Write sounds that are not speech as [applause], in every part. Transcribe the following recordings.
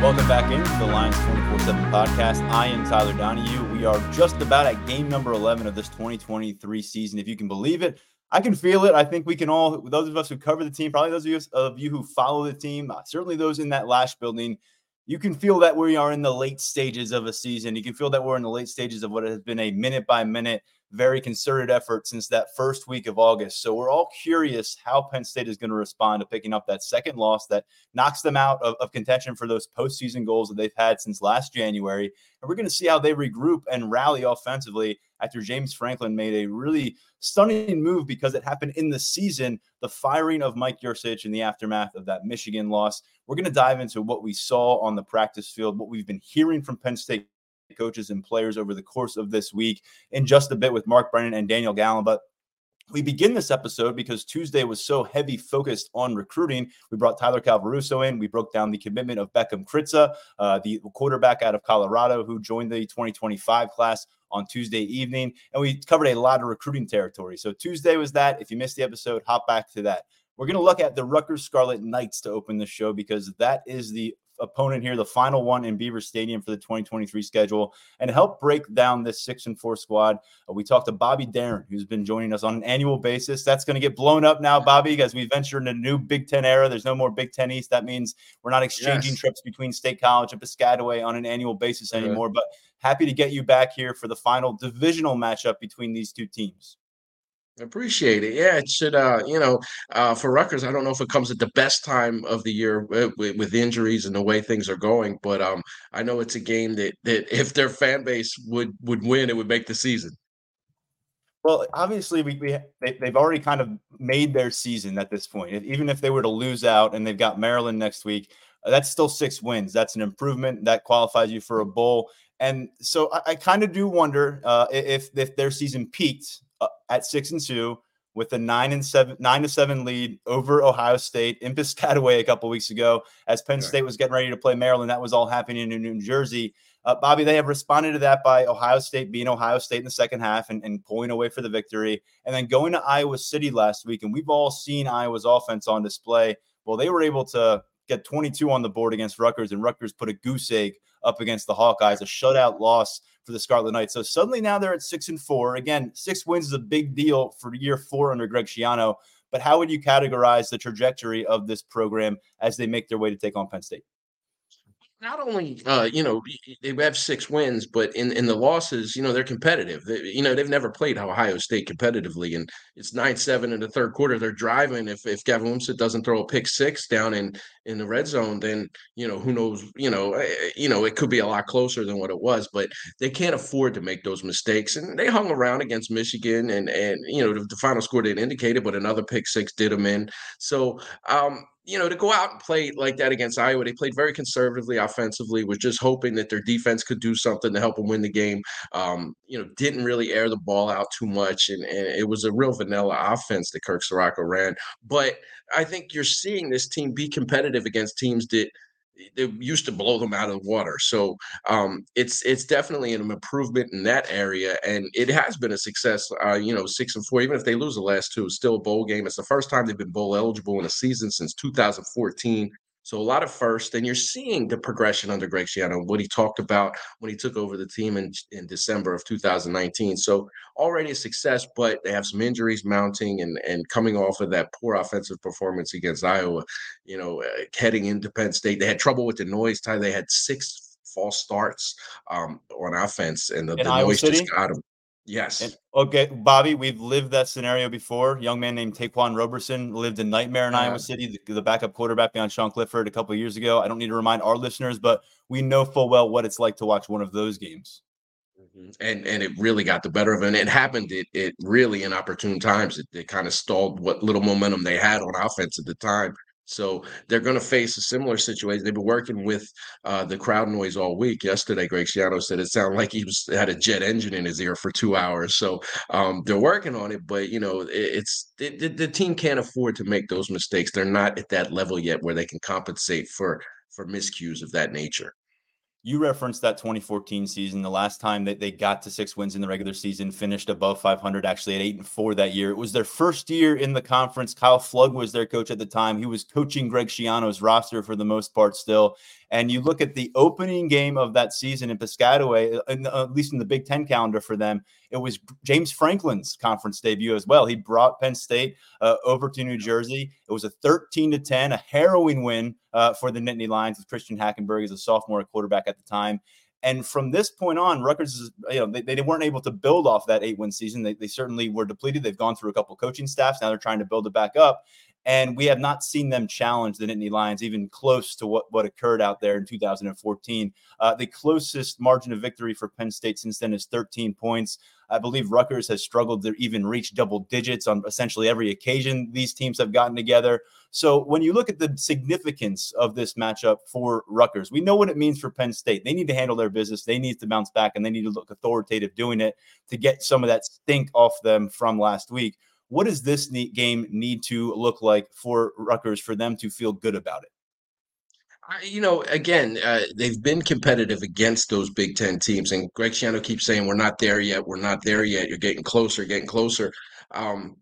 Welcome back into the Lions 24 7 podcast. I am Tyler Donahue. We are just about at game number 11 of this 2023 season. If you can believe it, I can feel it. I think we can all, those of us who cover the team, probably those of you, who follow the team, uh, certainly those in that Lasch building, you can feel that we are in the late stages of a season. You can feel that we're in the late stages of what has been a minute by minute very concerted effort since that first week of August. So we're all curious how Penn State is going to respond to picking up that second loss that knocks them out of, of contention for those postseason goals that they've had since last January. And we're going to see how they regroup and rally offensively after James Franklin made a really stunning move because it happened in the season, the firing of Mike Yurcich in the aftermath of that Michigan loss. We're going to dive into what we saw on the practice field, what we've been hearing from Penn State coaches and players over the course of this week in just a bit with Mark Brennan and Daniel Gallen. But we begin this episode because Tuesday was so heavy focused on recruiting. We brought Tyler Calvaruso in. We broke down the commitment of Bekkem Kriza, uh, the quarterback out of Colorado who joined the 2025 class on Tuesday evening. And we covered a lot of recruiting territory. So Tuesday was that. If you missed the episode, hop back to that. We're going to look at the Rutgers Scarlet Knights to open the show because that is the opponent here, the final one in Beaver Stadium for the 2023 schedule, and help break down this six and four squad. Uh, we talked to Bobby Deren, who's been joining us on an annual basis. That's going to get blown up now, Bobby, as we venture into a new Big Ten era. There's no more Big Ten East. That means we're not exchanging yes. trips between State College and Piscataway on an annual basis anymore. But happy to get you back here for the final divisional matchup between these two teams. Appreciate it. Yeah, it should. Uh, you know, uh, for Rutgers, I don't know if it comes at the best time of the year with, with, injuries and the way things are going, but um, I know it's a game that that [laughs] if their fan base would would win, it would make the season. Well, obviously, we, we they, have already kind of made their season at this point. Even if they were to lose out and they've got Maryland next week, that's still six wins. That's an improvement that qualifies you for a bowl. And so I, I kind of do wonder uh, if if their season peaked at six and two with a nine and seven nine to seven lead over Ohio State in Piscataway a couple weeks ago as Penn State was getting ready to play Maryland. That was all happening in New Jersey. Uh, Bobby, they have responded to that by Ohio State being Ohio State in the second half and, and pulling away for the victory, and then going to Iowa City last week. And we've all seen Iowa's offense on display. Well, they were able to get 22 on the board against Rutgers, and Rutgers put a goose egg up against the Hawkeyes, a shutout loss for the Scarlet Knights. So suddenly now they're at six and four. Again, six wins is a big deal for year four under Greg Schiano. But how would you categorize the trajectory of this program as they make their way to take on Penn State? Not only uh, you know they have six wins, but in in the losses, you know they're competitive. They, you know they've never played Ohio State competitively, and it's nine seven in the third quarter. They're driving. If if Gavin Wimsatt doesn't throw a pick six down in in the red zone, then you know who knows. You know eh, eh, you know it could be a lot closer than what it was, but they can't afford to make those mistakes. And they hung around against Michigan, and and you know the, the final score didn't indicate it, but another pick six did them in. So um, you know, to go out and play like that against Iowa, they played very conservatively offensively, was just hoping that their defense could do something to help them win the game. Um, you know, didn't really air the ball out too much. And, and it was a real vanilla offense that Kirk Ciarrocca ran. But I think you're seeing this team be competitive against teams that they used to blow them out of the water. So um, it's it's definitely an improvement in that area, and it has been a success. Uh, you know, six and four, even if they lose the last two, still a bowl game. It's the first time they've been bowl eligible in a season since 2014. So a lot of first, and you're seeing the progression under Greg Schiano, what he talked about when he took over the team in, in December of 2019. So already a success, but they have some injuries mounting and and coming off of that poor offensive performance against Iowa. You know, uh, heading into Penn State, they had trouble with the noise. Ty, they had six false starts um, on offense, and the, the noise City? just got them. Yes. And, okay, Bobby, we've lived that scenario before. Young man named Ta'Quan Roberson lived a nightmare in Iowa City, the, the, backup quarterback behind Sean Clifford a couple years ago. I don't need to remind our listeners, but we know full well what it's like to watch one of those games. Mm-hmm. And and it really got the better of it. And it happened it, it really in opportune times. It, it kind of stalled what little momentum they had on offense at the time. So they're going to face a similar situation. They've been working with uh, the crowd noise all week. Yesterday, Greg Schiano said it sounded like he was had a jet engine in his ear for two hours. So um, they're working on it, but you know, it, it's it, the, the team can't afford to make those mistakes. They're not at that level yet where they can compensate for for miscues of that nature you referenced that 2014 season, the last time that they got to six wins in the regular season, finished above 500, actually at eight and four that year. It was their first year in the conference. Kyle Flood was their coach at the time. He was coaching Greg Schiano's roster for the most part still. And you look at the opening game of that season in Piscataway, in the, at least in the Big Ten calendar for them, it was James Franklin's conference debut as well. He brought Penn State uh, over to New Jersey. It was a 13 to 10, a harrowing win uh, for the Nittany Lions with Christian Hackenberg as a sophomore quarterback at the time. And from this point on, Rutgers is, you know, they, they weren't able to build off that eight win season. They, they certainly were depleted. They've gone through a couple coaching staffs. Now they're trying to build it back up. And we have not seen them challenge the Nittany Lions even close to what, what occurred out there in 2014. Uh, the closest margin of victory for Penn State since then is 13 points. I believe Rutgers has struggled to even reach double digits on essentially every occasion these teams have gotten together. So when you look at the significance of this matchup for Rutgers, we know what it means for Penn State. They need to handle their business. They need to bounce back and they need to look authoritative doing it to get some of that stink off them from last week. What does this game need to look like for Rutgers for them to feel good about it? You know, again, uh, they've been competitive against those Big Ten teams, and Greg Schiano keeps saying, "We're not there yet. We're not there yet. You're getting closer, getting closer." Um,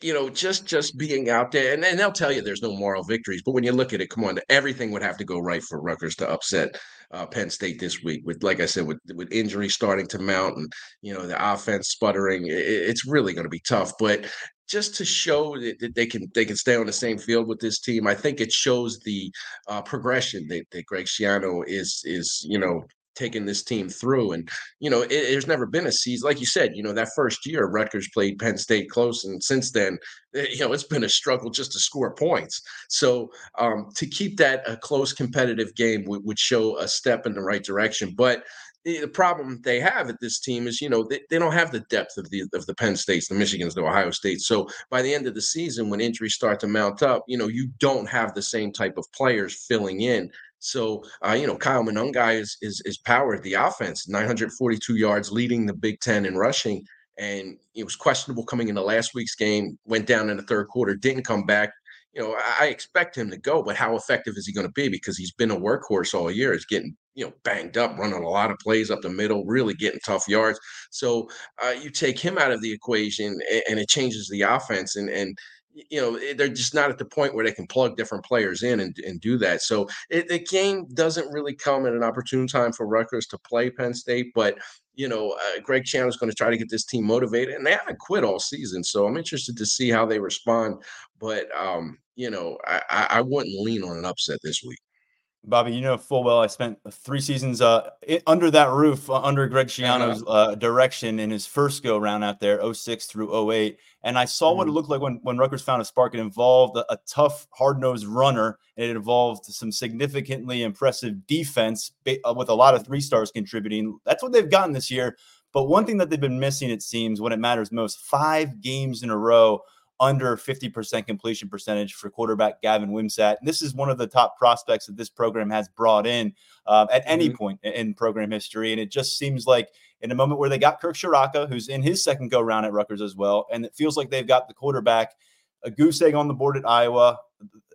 you know, just just being out there, and, and they'll tell you there's no moral victories, but when you look at it, come on, everything would have to go right for Rutgers to upset uh, Penn State this week. With like I said, with with injuries starting to mount, and you know the offense sputtering, it, it's really going to be tough. But just to show that, that, they can they can stay on the same field with this team, I think it shows the uh, progression that, that Greg Schiano is is you know taking this team through. And, you know, it, there's never been a season, like you said, you know, that first year, Rutgers played Penn State close. And since then, eh, you know, it's been a struggle just to score points. So um, to keep that a close competitive game would, would show a step in the right direction. But the, problem they have at this team is, you know, they, they don't have the depth of the of the Penn States, the Michigans, the Ohio States. So by the end of the season, when injuries start to mount up, you know, you don't have the same type of players filling in so, uh, you know, Kyle Monangai is, is, is powered the offense, 942 yards, leading the Big Ten in rushing. And it was questionable coming into last week's game, went down in the third quarter, didn't come back. You know, I expect him to go, but how effective is he going to be? Because he's been a workhorse all year. He's getting, you know, banged up, running a lot of plays up the middle, really getting tough yards. So uh, you take him out of the equation, and it changes the offense. And and you know eh, they're just not at the point where they can plug different players in and, and do that. So it, the game doesn't really come at an opportune time for Rutgers to play Penn State but you know uh, Greg Schiano is going to try to get this team motivated and they haven't quit all season so I'm interested to see how they respond. But um, you know I, I wouldn't lean on an upset this week Bobby, you know full well I spent three seasons uh, under that roof uh, under Greg Schiano's uh, direction in his first go round out there, 06 through 08. And I saw mm-hmm. what it mm-hmm. looked like when, when Rutgers found a spark. It involved a, a tough, hard nosed runner, and it involved some significantly impressive defense uh, with a lot of three stars contributing. That's what they've gotten this year. But one thing that they've been missing, it seems, when it matters most, five games in a row under 50% completion percentage for quarterback Gavin Wimsatt. And this is one of the top prospects that this program has brought in uh, at any mm-hmm. point in program history. And it just seems like in a moment where they got Kirk Ciarrocca, who's in his second go round at Rutgers as well, and it feels like they've got the quarterback, a goose egg on the board at Iowa,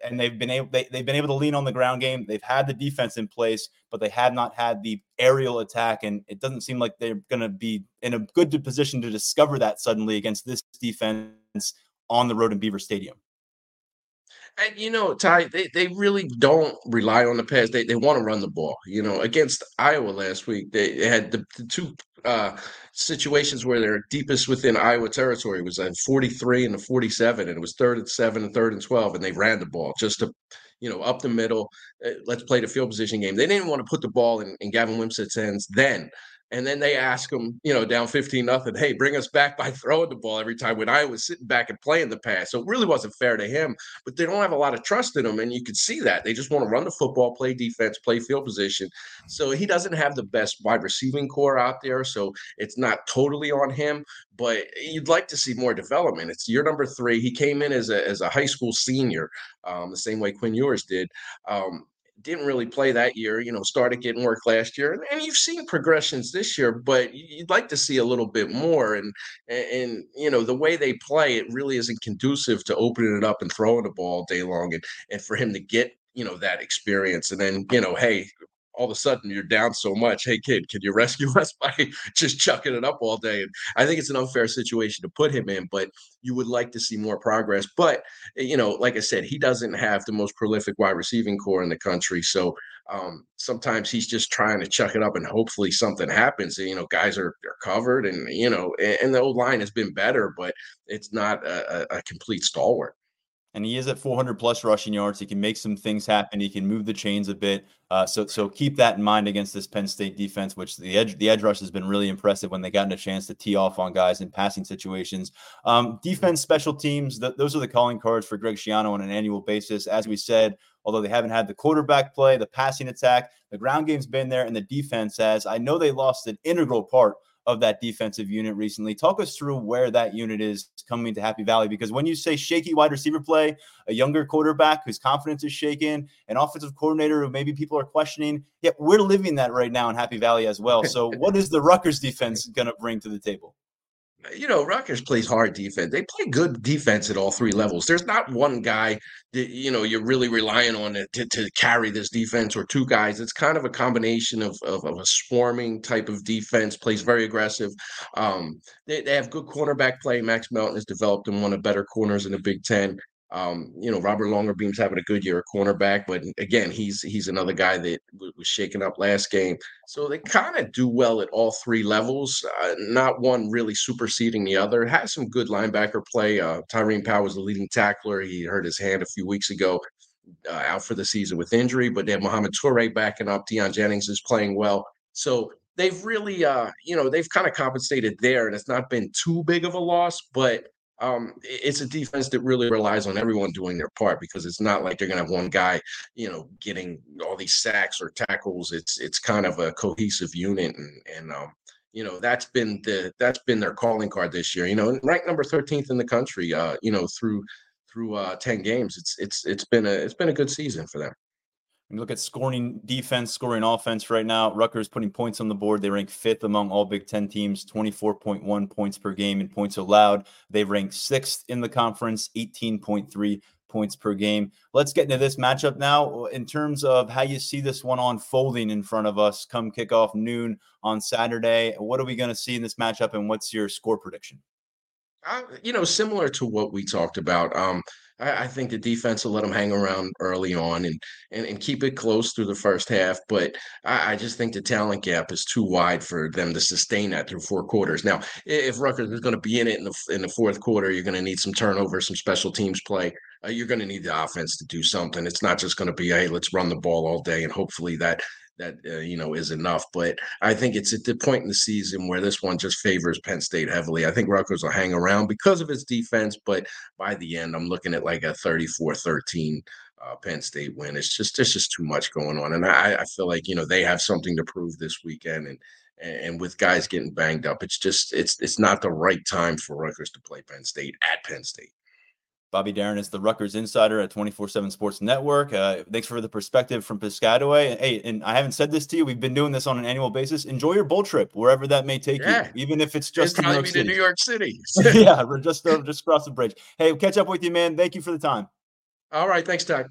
and they've been able they, they've been able to lean on the ground game. They've had the defense in place, but they have not had the aerial attack, and it doesn't seem like they're going to be in a good position to discover that suddenly against this defense on the road in Beaver Stadium. And you know, Ty, they, they really don't rely on the pass. They they want to run the ball. You know, against Iowa last week, they, they had the, the two uh, situations where they're deepest within Iowa territory was at 43 and the 47, and it was third and seven and third and 12, and they ran the ball just to, you know, up the middle. Uh, let's play the field position game. They didn't want to put the ball in, in Gavin Wimsatt's hands then and then they ask him, you know, down 15 nothing, hey, bring us back by throwing the ball every time when I was sitting back and playing the pass. So it really wasn't fair to him, but they don't have a lot of trust in him. And you could see that. They just want to run the football, play defense, play field position. So he doesn't have the best wide receiving core out there. So it's not totally on him, but you'd like to see more development. It's year number three. He came in as a, as a high school senior, um, the same way Quinn Ewers did. Um, didn't really play that year, you know, started getting work last year. And, and, you've seen progressions this year, but you'd like to see a little bit more. And, and, you know, the way they play, it really isn't conducive to opening it up and throwing the ball all day long. And, and for him to get, you know, that experience. And then, you know, hey, all of a sudden you're down so much. Hey, kid, can you rescue [laughs] us by just chucking it up all day? And I think it's an unfair situation to put him in, but you would like to see more progress. But, eh, you know, like I said, he doesn't have the most prolific wide receiving core in the country. So um, sometimes he's just trying to chuck it up and hopefully something happens. You know, guys are, are covered and, you know, and, and the old line has been better, but it's not a, a complete stalwart and he is at 400 plus rushing yards. He can make some things happen. He can move the chains a bit. Uh, so so keep that in mind against this Penn State defense, which the edge the edge rush has been really impressive when they gotten a chance to tee off on guys in passing situations. Um, defense, special teams, th- those are the calling cards for Greg Schiano on an annual basis. As we said, although they haven't had the quarterback play, the passing attack, the ground game's been there, and the defense has. I know they lost an integral part of that defensive unit recently. Talk us through where that unit is coming to Happy Valley because when you say shaky wide receiver play, a younger quarterback whose confidence is shaken, an offensive coordinator who maybe people are questioning, yeah, we're living that right now in Happy Valley as well. So, [laughs] what is the Rutgers defense going to bring to the table? You know, Rutgers plays hard defense. They play good defense at all three levels. There's not one guy that you know you're really relying on to, to carry this defense, or two guys. It's kind of a combination of, of, of a swarming type of defense. Plays very aggressive. Um, they, they have good cornerback play. Max Melton has developed in one of better corners in the Big Ten. Um, you know, Robert Longerbeam's having a good year at cornerback, but again, he's he's another guy that w- was shaken up last game. So they kind of do well at all three levels. Uh, not one really superseding the other. Has some good linebacker play. Uh, Tyreem Powell was the leading tackler. He hurt his hand a few weeks ago. Uh, out for the season with injury, but they have Mohamed Toure backing up. Deion Jennings is playing well. So they've really, uh, you know, they've kind of compensated there, and it's not been too big of a loss, but um, it's a defense that really relies on everyone doing their part because it's not like they're going to have one guy, you know, getting all these sacks or tackles. It's it's kind of a cohesive unit, and and um, you know that's been the that's been their calling card this year. You know, ranked number thirteenth in the country. Uh, you know, through through uh, ten games, it's it's it's been a it's been a good season for them. You look at scoring defense, scoring offense right now, Rutgers putting points on the board. They rank fifth among all Big Ten teams, 24.1 points per game in points allowed. They rank sixth in the conference, 18.3 points per game. Let's get into this matchup now in terms of how you see this one unfolding in front of us come kickoff noon on Saturday. What are we going to see in this matchup, and what's your score prediction? Uh, you know, similar to what we talked about. Um, I, I, think the defense will let them hang around early on and, and, and keep it close through the first half. But I, I, just think the talent gap is too wide for them to sustain that through four quarters. Now, if Rutgers is going to be in it in the in the fourth quarter, you're going to need some turnover, some special teams play. Uh, you're going to need the offense to do something. It's not just going to be, hey, let's run the ball all day and hopefully that that uh, you know is enough. But I think it's at the point in the season where this one just favors Penn State heavily. I think Rutgers will hang around because of its defense, but by the end, I'm looking at like a 34-13 uh, Penn State win. It's just there's just too much going on, and I, I feel like you know they have something to prove this weekend, and and with guys getting banged up, it's just it's it's not the right time for Rutgers to play Penn State at Penn State. Bobby Deren is the Rutgers insider at 24 7 Sports Network. Uh, thanks for the perspective from Piscataway. Hey, and I haven't said this to you. We've been doing this on an annual basis. Enjoy your bowl trip, wherever that may take yeah. you, even if it's just New York, to New York City. [laughs] [laughs] yeah, we're just, uh, just across the bridge. Hey, we'll catch up with you, man. Thank you for the time. All right. Thanks, Todd.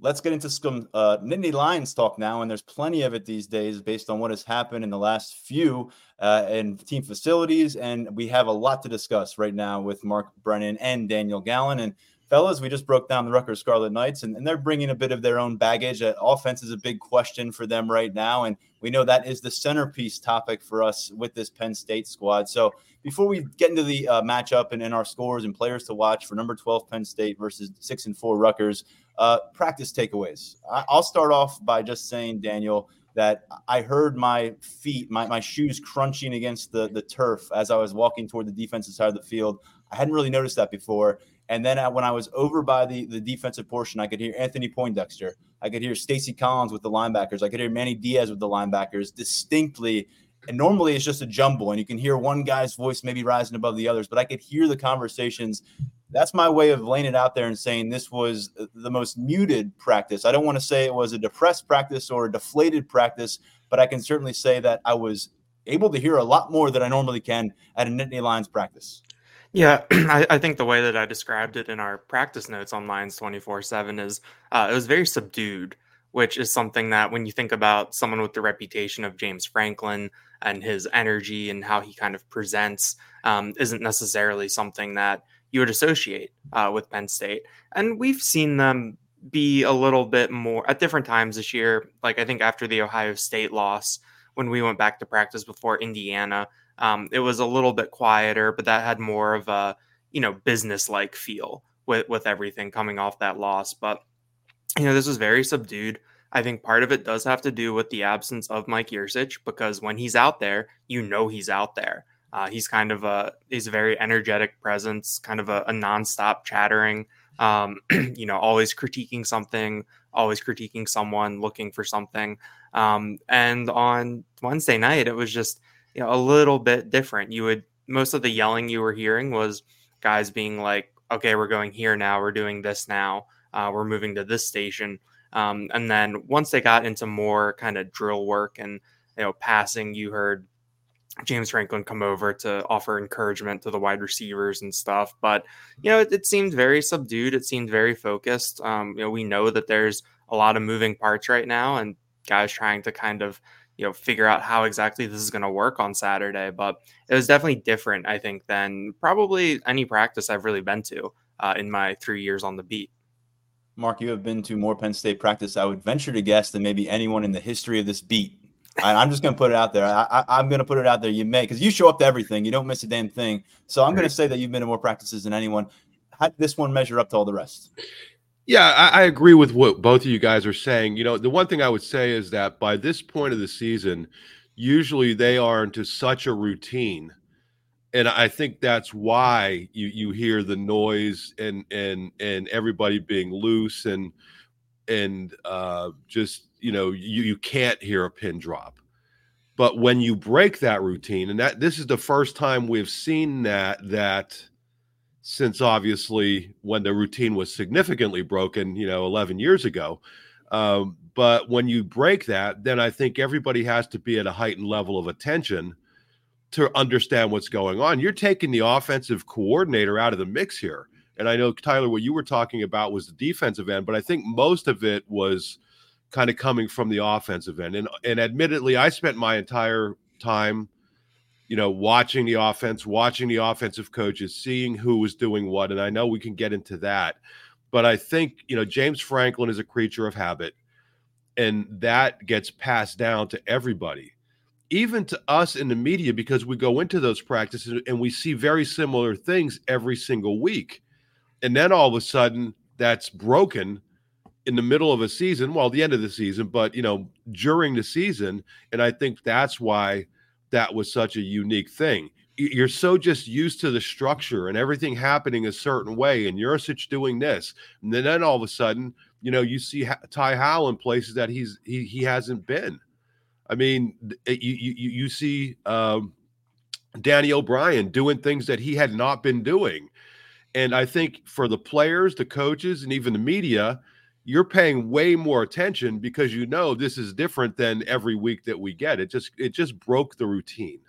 Let's get into some uh, Nittany Lions talk now, and there's plenty of it these days based on what has happened in the last few uh, in team facilities, and we have a lot to discuss right now with Mark Brennan and Daniel Gallen. And fellas, we just broke down the Rutgers Scarlet Knights, and, and they're bringing a bit of their own baggage. Uh, offense is a big question for them right now, and we know that is the centerpiece topic for us with this Penn State squad. So before we get into the uh, matchup and, and our scores and players to watch for number 12 Penn State versus six and four Rutgers, uh, practice takeaways. I, I'll start off by just saying, Daniel, that I heard my feet, my, my shoes crunching against the, the turf as I was walking toward the defensive side of the field. I hadn't really noticed that before. And then when I was over by the, the defensive portion, I could hear Anthony Poindexter. I could hear Stacy Collins with the linebackers. I could hear Manny Diaz with the linebackers distinctly. And normally it's just a jumble, and you can hear one guy's voice maybe rising above the others, but I could hear the conversations. That's my way of laying it out there and saying this was the most muted practice. I don't want to say it was a depressed practice or a deflated practice, but I can certainly say that I was able to hear a lot more than I normally can at a Nittany Lions practice. Yeah, [clears throat] I, I, think the way that I described it in our practice notes on Lions 24 7 is uh, it was very subdued, which is something that when you think about someone with the reputation of James Franklin and his energy and how he kind of presents, um, isn't necessarily something that you would associate uh, with Penn State. And we've seen them be a little bit more at different times this year. Like I think after the Ohio State loss, when we went back to practice before Indiana, um, it was a little bit quieter, but that had more of a you know business like feel with with everything coming off that loss. But you know this was very subdued. I think part of it does have to do with the absence of Mike Yurcich because when he's out there, you know he's out there. Uh, he's kind of a he's a very energetic presence, kind of a, a nonstop chattering. Um, [clears throat] you know, always critiquing something, always critiquing someone, looking for something. Um, and on Wednesday night, it was just you know, a little bit different. You would most of the yelling you were hearing was guys being like, "Okay, we're going here now. We're doing this now. Uh, we're moving to this station." Um, and then once they got into more kind of drill work and you know passing, you heard James Franklin come over to offer encouragement to the wide receivers and stuff. But you know, it, it seemed very subdued. It seemed very focused. Um, you know, we know that there's a lot of moving parts right now, and guys trying to kind of you know figure out how exactly this is going to work on Saturday. But it was definitely different, I think, than probably any practice I've really been to uh, in my three years on the beat. Mark, you have been to more Penn State practice, I would venture to guess, than maybe anyone in the history of this beat. I'm just going to put it out there. I, am going to put it out there. You may, because you show up to everything. You don't miss a damn thing. So I'm going to say that you've been to more practices than anyone. How did this one measure up to all the rest? Yeah, I, I, agree with what both of you guys are saying. You know, the one thing I would say is that by this point of the season, usually they are into such a routine. And I think that's why you you hear the noise and and and everybody being loose and and uh, just you know you you can't hear a pin drop. But when you break that routine, and that this is the first time we've seen that that since obviously when the routine was significantly broken, you know, 11 years ago. Um, but when you break that, then I think everybody has to be at a heightened level of attention to understand what's going on. You're taking the offensive coordinator out of the mix here. And I know, Tyler, what you were talking about was the defensive end, but I think most of it was kind of coming from the offensive end. And, and admittedly, I spent my entire time you know, watching the offense, watching the offensive coaches, seeing who was doing what. And I know we can get into that. But I think, you know, James Franklin is a creature of habit, and that gets passed down to everybody, even to us in the media, because we go into those practices and we see very similar things every single week. And then all of a sudden, that's broken in the middle of a season, well, the end of the season, but, you know, during the season. And I think that's why that was such a unique thing. You're so just used to the structure and everything happening a certain way, and Yurcich doing this, and then, then all of a sudden, you know, you see Ty Howle in places that he's he he hasn't been. I mean, you you you see um, Danny O'Brien doing things that he had not been doing, and I think for the players, the coaches, and even the media, you're paying way more attention because you know this is different than every week that we get. It just it just broke the routine.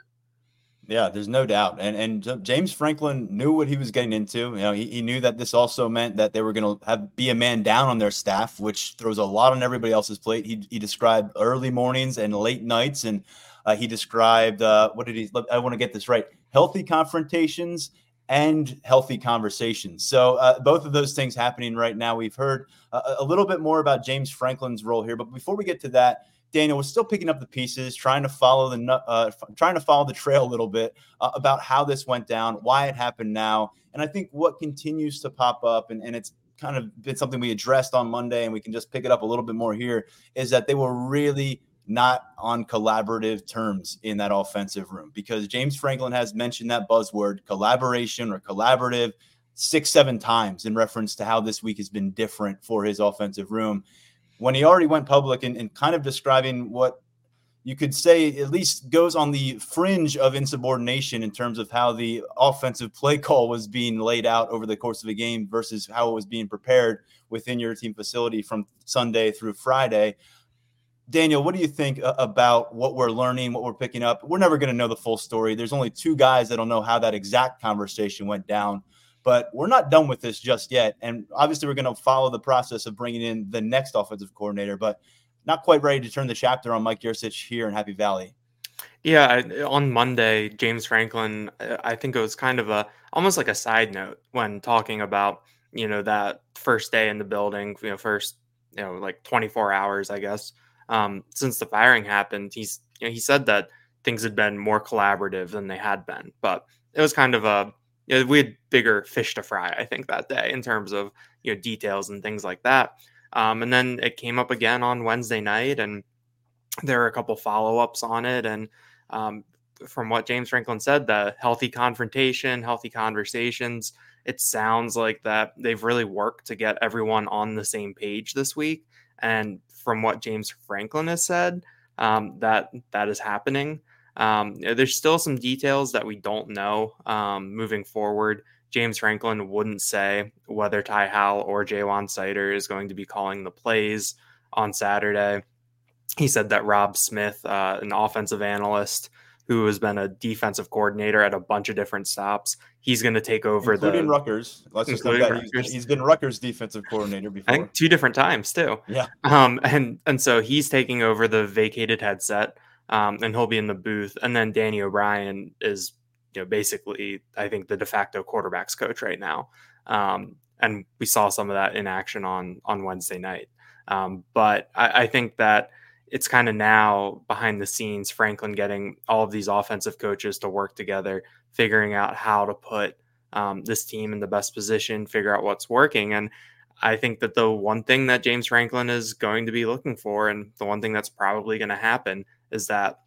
Yeah, there's no doubt. And and James Franklin knew what he was getting into. You know, he, he knew that this also meant that they were going to have be a man down on their staff, which throws a lot on everybody else's plate. He, he described early mornings and late nights, and uh, he described uh, what did he? I want to get this right: healthy confrontations and healthy conversations. So uh, both of those things happening right now. We've heard a, a little bit more about James Franklin's role here, but before we get to that Daniel was still picking up the pieces, trying to follow the uh, trying to follow the trail a little bit uh, about how this went down, why it happened now, and I think what continues to pop up, and, and it's kind of been something we addressed on Monday, and we can just pick it up a little bit more here, is that they were really not on collaborative terms in that offensive room because James Franklin has mentioned that buzzword collaboration or collaborative six, seven times in reference to how this week has been different for his offensive room when he already went public and, and kind of describing what you could say at least goes on the fringe of insubordination in terms of how the offensive play call was being laid out over the course of a game versus how it was being prepared within your team facility from Sunday through Friday. Daniel, what do you think uh, about what we're learning, what we're picking up? We're never going to know the full story. There's only two guys that'll know how that exact conversation went down. But we're not done with this just yet. And obviously, we're going to follow the process of bringing in the next offensive coordinator, but not quite ready to turn the chapter on Mike Yurcich here in Happy Valley. Yeah, on Monday, James Franklin, uh, I think it was kind of a almost like a side note when talking about you know that first day in the building, you know, first you know like 24 hours, I guess, um, since the firing happened. He's you know, he said that things had been more collaborative than they had been, but it was kind of a you know, we had bigger fish to fry, I think, that day in terms of you know details and things like that. Um, and then it came up again on Wednesday night, and there were a couple follow ups on it. And um, from what James Franklin said, the healthy confrontation, healthy conversations, it sounds like that they've really worked to get everyone on the same page this week. And from what James Franklin has said, um, that that is happening. Um, there's still some details that we don't know um, moving forward. James Franklin wouldn't say whether Ty Howle or Ja'Juan Seider is going to be calling the plays on Saturday. He said that Rob Smith, uh, an offensive analyst who has been a defensive coordinator at a bunch of different stops, he's going to take over including the Rutgers. Let's just note that Rutgers. he's been Rutgers defensive coordinator before. I think two different times too. Yeah. Um, and and so he's taking over the vacated headset um, and he'll be in the booth. And then Danny O'Brien is, you know, basically I think the de facto quarterbacks coach right now. Um, and we saw some of that in action on on Wednesday night. Um, but I, I, think that it's kind of now behind the scenes, Franklin getting all of these offensive coaches to work together, figuring out how to put um, this team in the best position, figure out what's working. And I think that the one thing that James Franklin is going to be looking for, and the one thing that's probably going to happen, is that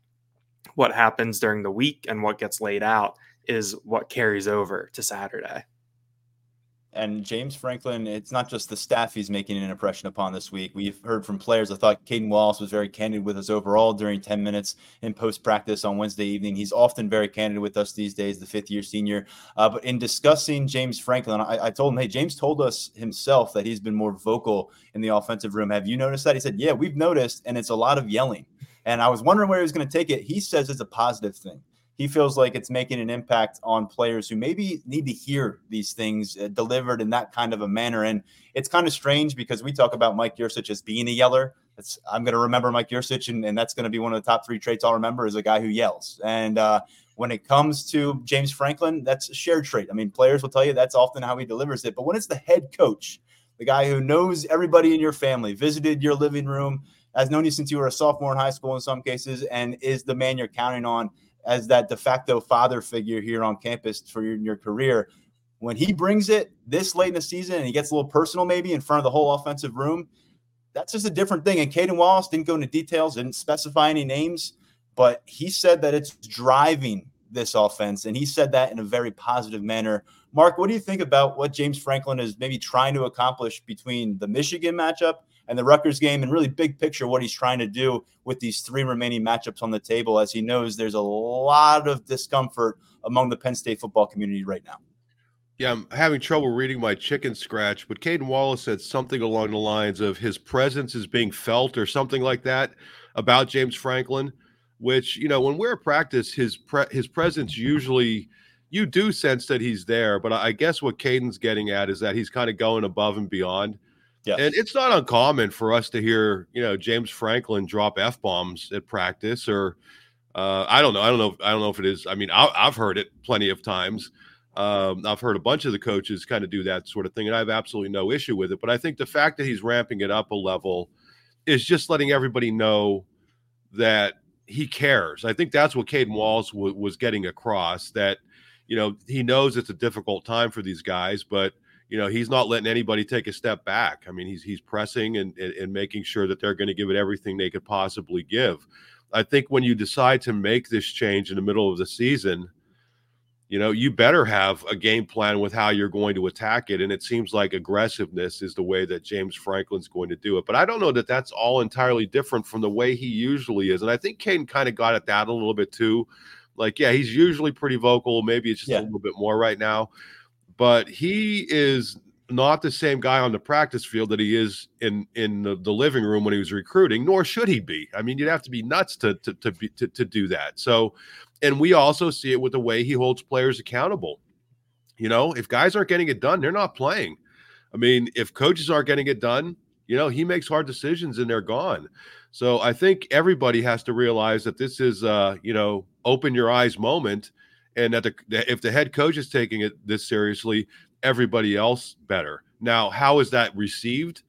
what happens during the week and what gets laid out is what carries over to Saturday. And James Franklin, it's not just the staff he's making an impression upon this week. We've heard from players. I thought Caedan Wallace was very candid with us overall during 10 minutes in post practice on Wednesday evening. He's often very candid with us these days, the fifth year senior. Uh, but in discussing James Franklin, I, I told him, hey, James told us himself that he's been more vocal in the offensive room. Have you noticed that? He said, yeah, we've noticed. And it's a lot of yelling. And I was wondering where he was going to take it. He says it's a positive thing. He feels like it's making an impact on players who maybe need to hear these things uh, delivered in that kind of a manner. And it's kind of strange because we talk about Mike Yurcich as being a yeller. I'm going to remember Mike Yurcich, and, and that's going to be one of the top three traits I'll remember is a guy who yells. And uh, when it comes to James Franklin, that's a shared trait. I mean, players will tell you that's often how he delivers it. But when it's the head coach, the guy who knows everybody in your family, visited your living room, has known you since you were a sophomore in high school in some cases, and is the man you're counting on as that de facto father figure here on campus for your, your career. When he brings it this late in the season and he gets a little personal, maybe in front of the whole offensive room, that's just a different thing. And Caedan Wallace didn't go into details, didn't specify any names, but he said that it's driving this offense. And he said that in a very positive manner. Mark, what do you think about what James Franklin is maybe trying to accomplish between the Michigan matchup and the Rutgers game, and really big picture what he's trying to do with these three remaining matchups on the table, as he knows there's a lot of discomfort among the Penn State football community right now. Yeah, I'm having trouble reading my chicken scratch, but Caedan Wallace said something along the lines of his presence is being felt or something like that about James Franklin which you know when we're at practice, his pre- his presence usually you do sense that he's there. But I guess what Caedan's getting at is that he's kind of going above and beyond. And it's not uncommon for us to hear, you know, James Franklin drop f bombs at practice, or uh, I don't know, I don't know, I don't know if it is. I mean, I, have heard it plenty of times. Um, I've heard a bunch of the coaches kind of do that sort of thing, and I have absolutely no issue with it. But I think the fact that he's ramping it up a level is just letting everybody know that he cares. I think that's what Caedan Wallace w- was getting across that, you know, he knows it's a difficult time for these guys, but you know he's not letting anybody take a step back. I mean, he's he's pressing and and, and making sure that they're going to give it everything they could possibly give. I think when you decide to make this change in the middle of the season, you know, you better have a game plan with how you're going to attack it. And it seems like aggressiveness is the way that James Franklin's going to do it. But I don't know that that's all entirely different from the way he usually is. And I think Caedan kind of got at that a little bit too. Like, yeah, he's usually pretty vocal. Maybe it's just yeah. a little bit more right now. But he is not the same guy on the practice field that he is in in the, the, living room when he was recruiting nor should he be i mean you'd have to be nuts to to to, be, to, to do that so and we also see it with the way he holds players accountable. You know, if guys aren't getting it done, they're not playing. I mean, if coaches aren't getting it done, you know, he makes hard decisions and they're gone. So I think everybody has to realize that this is, uh, you know, open your eyes moment, and that, the, if the head coach is taking it this seriously, everybody else better. Now, how is that received?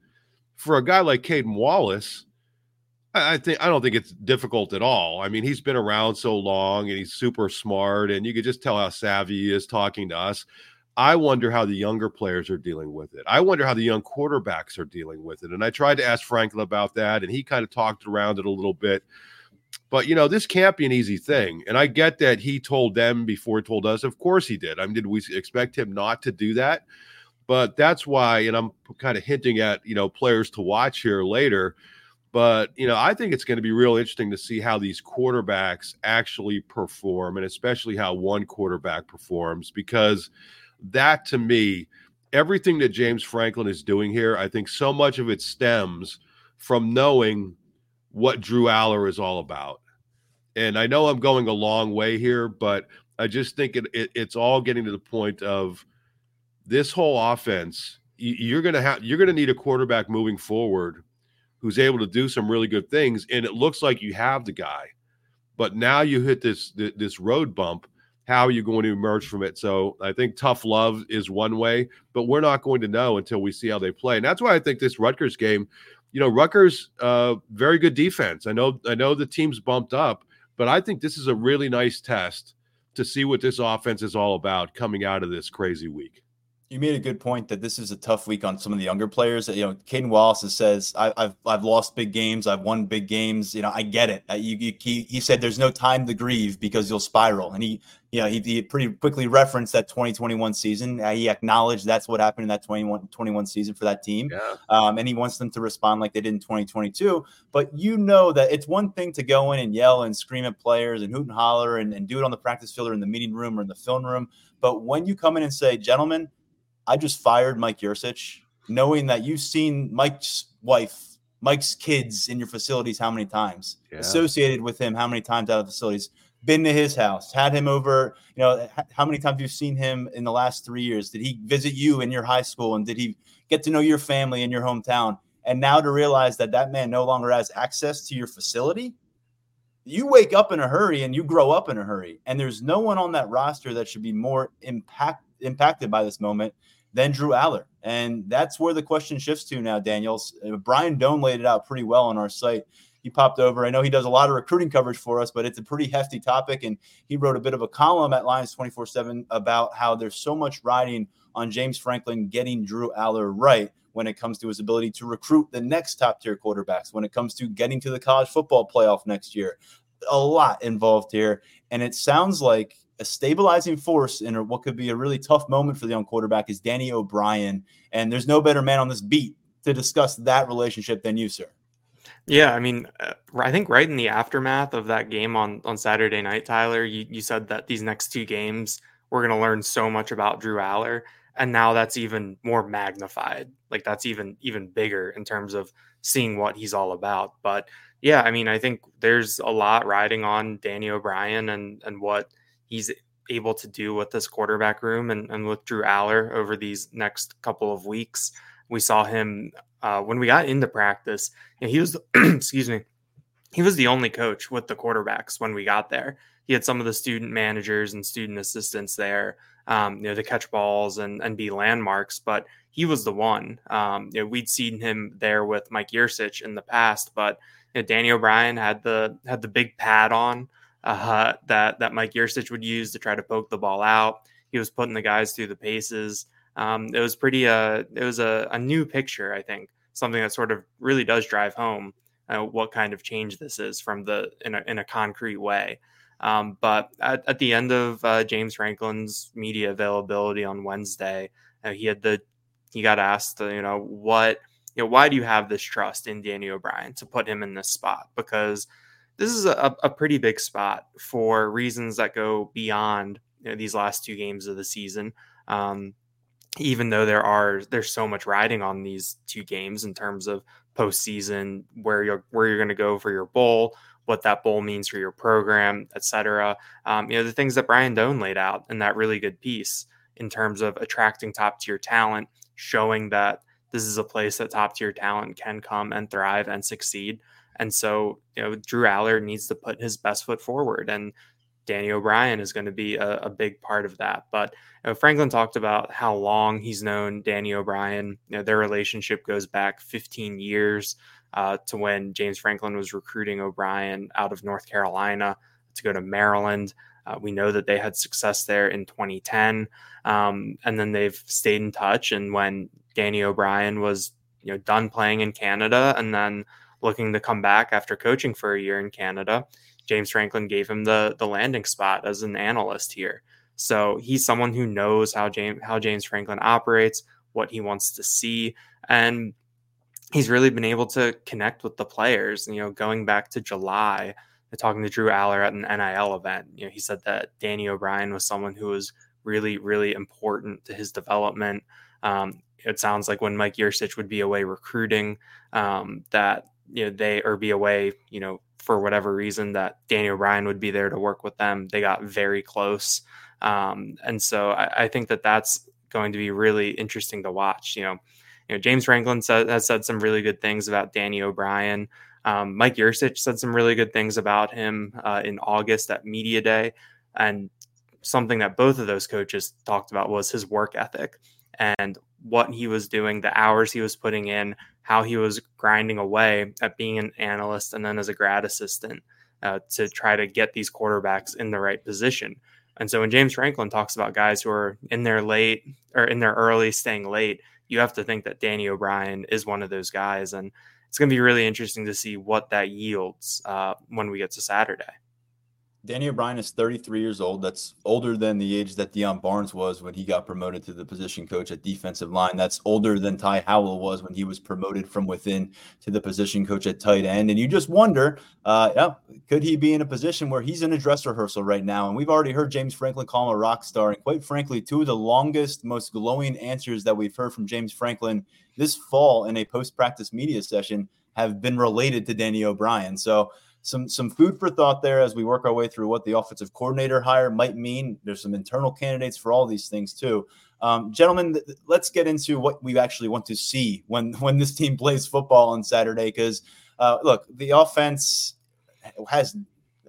For a guy like Caedan Wallace, I think I don't think it's difficult at all. I mean, he's been around so long and he's super smart, and you could just tell how savvy he is talking to us. I wonder how the younger players are dealing with it. I wonder how the young quarterbacks are dealing with it. And I tried to ask Franklin about that, and he kind of talked around it a little bit. But you know, this can't be an easy thing. And I get that he told them before told us. Of course he did. I mean, did we expect him not to do that? But that's why, and I'm kind of hinting at, you know, players to watch here later but, you know, I think it's going to be real interesting to see how these quarterbacks actually perform and especially how one quarterback performs because that to me, everything that James Franklin is doing here, I think so much of it stems from knowing what Drew Allar is all about. And I know I'm going a long way here, but I just think it, it it's all getting to the point of this whole offense. You're gonna have you're gonna need a quarterback moving forward who's able to do some really good things, and it looks like you have the guy. But now you hit this this road bump. How are you going to emerge from it? So I think tough love is one way, but we're not going to know until we see how they play. And that's why I think this Rutgers game, you know, Rutgers, uh, very good defense. I know I know the team's bumped up, but I think this is a really nice test to see what this offense is all about coming out of this crazy week you made a good point that this is a tough week on some of the younger players. You know, Caedan Wallace says, I, have I've lost big games, I've won big games. You know, I get it. You, you, he, he said there's no time to grieve because you'll spiral, and he you know he, he pretty quickly referenced that 2021 season. Uh, he acknowledged that's what happened in that 21 21 season for that team, yeah. um, and he wants them to respond like they did in 2022. But you know that it's one thing to go in and yell and scream at players and hoot and holler and, and do it on the practice field or in the meeting room or in the film room. But when you come in and say, gentlemen I just fired Mike Yurcich, knowing that you've seen Mike's wife, Mike's kids in your facilities how many times, yeah. associated with him how many times out of facilities, been to his house, had him over. You know, how many times you've seen him in the last three years? Did he visit you in your high school, and did he get to know your family in your hometown? And now to realize that that man no longer has access to your facility, you wake up in a hurry and you grow up in a hurry. And there's no one on that roster that should be more impact impacted by this moment than Drew Allar. And that's where the question shifts to now, Daniels. Uh, Brian Dohn laid it out pretty well on our site. He popped over. I know he does a lot of recruiting coverage for us, but it's a pretty hefty topic. And he wrote a bit of a column at Lions 24 7 about how there's so much riding on James Franklin getting Drew Allar right when it comes to his ability to recruit the next top tier quarterbacks, when it comes to getting to the college football playoff next year. A lot involved here. And it sounds like a stabilizing force in what could be a really tough moment for the young quarterback is Danny O'Brien. And there's no better man on this beat to discuss that relationship than you, sir. Yeah, I mean, uh, I think right in the aftermath of that game on on Saturday night, Tyler, you, you said that these next two games we're going to learn so much about Drew Allar, and now that's even more magnified. Like that's even even bigger in terms of seeing what he's all about. But yeah, I mean, I think there's a lot riding on Danny O'Brien and and what he's able to do with this quarterback room and, and with Drew Allar over these next couple of weeks. We saw him uh, when we got into practice. Know, he was, [clears throat] excuse me, he was the only coach with the quarterbacks when we got there. He had some of the student managers and student assistants there, um, you know, to catch balls and, and be landmarks, but he was the one. Um, you know, we'd seen him there with Mike Yurcich in the past, but you know, Danny O'Brien had the had the big pad on uh, that that Mike Yurcich would use to try to poke the ball out. He was putting the guys through the paces. Um, it was pretty. Uh, it was a, a new picture, I think, something that sort of really does drive home uh, what kind of change this is from the in a in a concrete way. Um, but at, at, the end of uh, James Franklin's media availability on Wednesday, uh, he had the he got asked, you know, what you know, why do you have this trust in Danny O'Brien to put him in this spot? Because this is a, a pretty big spot for reasons that go beyond you know, these last two games of the season. Um, even though there are there's so much riding on these two games in terms of postseason, where you're where you're going to go for your bowl, what that bowl means for your program, etc. Um, you know the things that Brian Dohn laid out in that really good piece in terms of attracting top tier talent, showing that this is a place that top tier talent can come and thrive and succeed. And so, you know, Drew Allar needs to put his best foot forward, and Danny O'Brien is going to be a, a big part of that. But you know, Franklin talked about how long he's known Danny O'Brien. You know, their relationship goes back 15 years uh, to when James Franklin was recruiting O'Brien out of North Carolina to go to Maryland. Uh, we know that they had success there in 2010, um, and then they've stayed in touch. And when Danny O'Brien was you know done playing in Canada and then looking to come back after coaching for a year in Canada, James Franklin gave him the the landing spot as an analyst here. So he's someone who knows how James how James Franklin operates, what he wants to see, and he's really been able to connect with the players. You know, going back to July, talking to Drew Allar at an NIL event, you know, he said that Danny O'Brien was someone who was really, really important to his development. Um, it sounds like when Mike Yurcich would be away recruiting, um, that you know they or be away, you know, for whatever reason, that Danny O'Brien would be there to work with them. They got very close, um, and so I, I, think that that's going to be really interesting to watch. You know, you know James Franklin has said some really good things about Danny O'Brien. Um, Mike Yurcich said some really good things about him uh, in August at Media Day, and something that both of those coaches talked about was his work ethic and what he was doing, the hours he was putting in, how he was grinding away at being an analyst and then as a grad assistant uh, to try to get these quarterbacks in the right position. And so when James Franklin talks about guys who are in their late or in their early staying late, you have to think that Danny O'Brien is one of those guys. And it's going to be really interesting to see what that yields uh, when we get to Saturday. Danny O'Brien is 33 years old. That's older than the age that Deion Barnes was when he got promoted to the position coach at defensive line. That's older than Ty Howle was when he was promoted from within to the position coach at tight end. And you just wonder, uh, yeah, could he be in a position where he's in a dress rehearsal right now? And we've already heard James Franklin call him a rock star. And quite frankly, two of the longest, most glowing answers that we've heard from James Franklin this fall in a post practice media session have been related to Danny O'Brien. So, some some food for thought there as we work our way through what the offensive coordinator hire might mean. There's some internal candidates for all these things too. Um, gentlemen, th- let's get into what we actually want to see when [laughs] when this team plays football on Saturday. Because uh, look, the offense has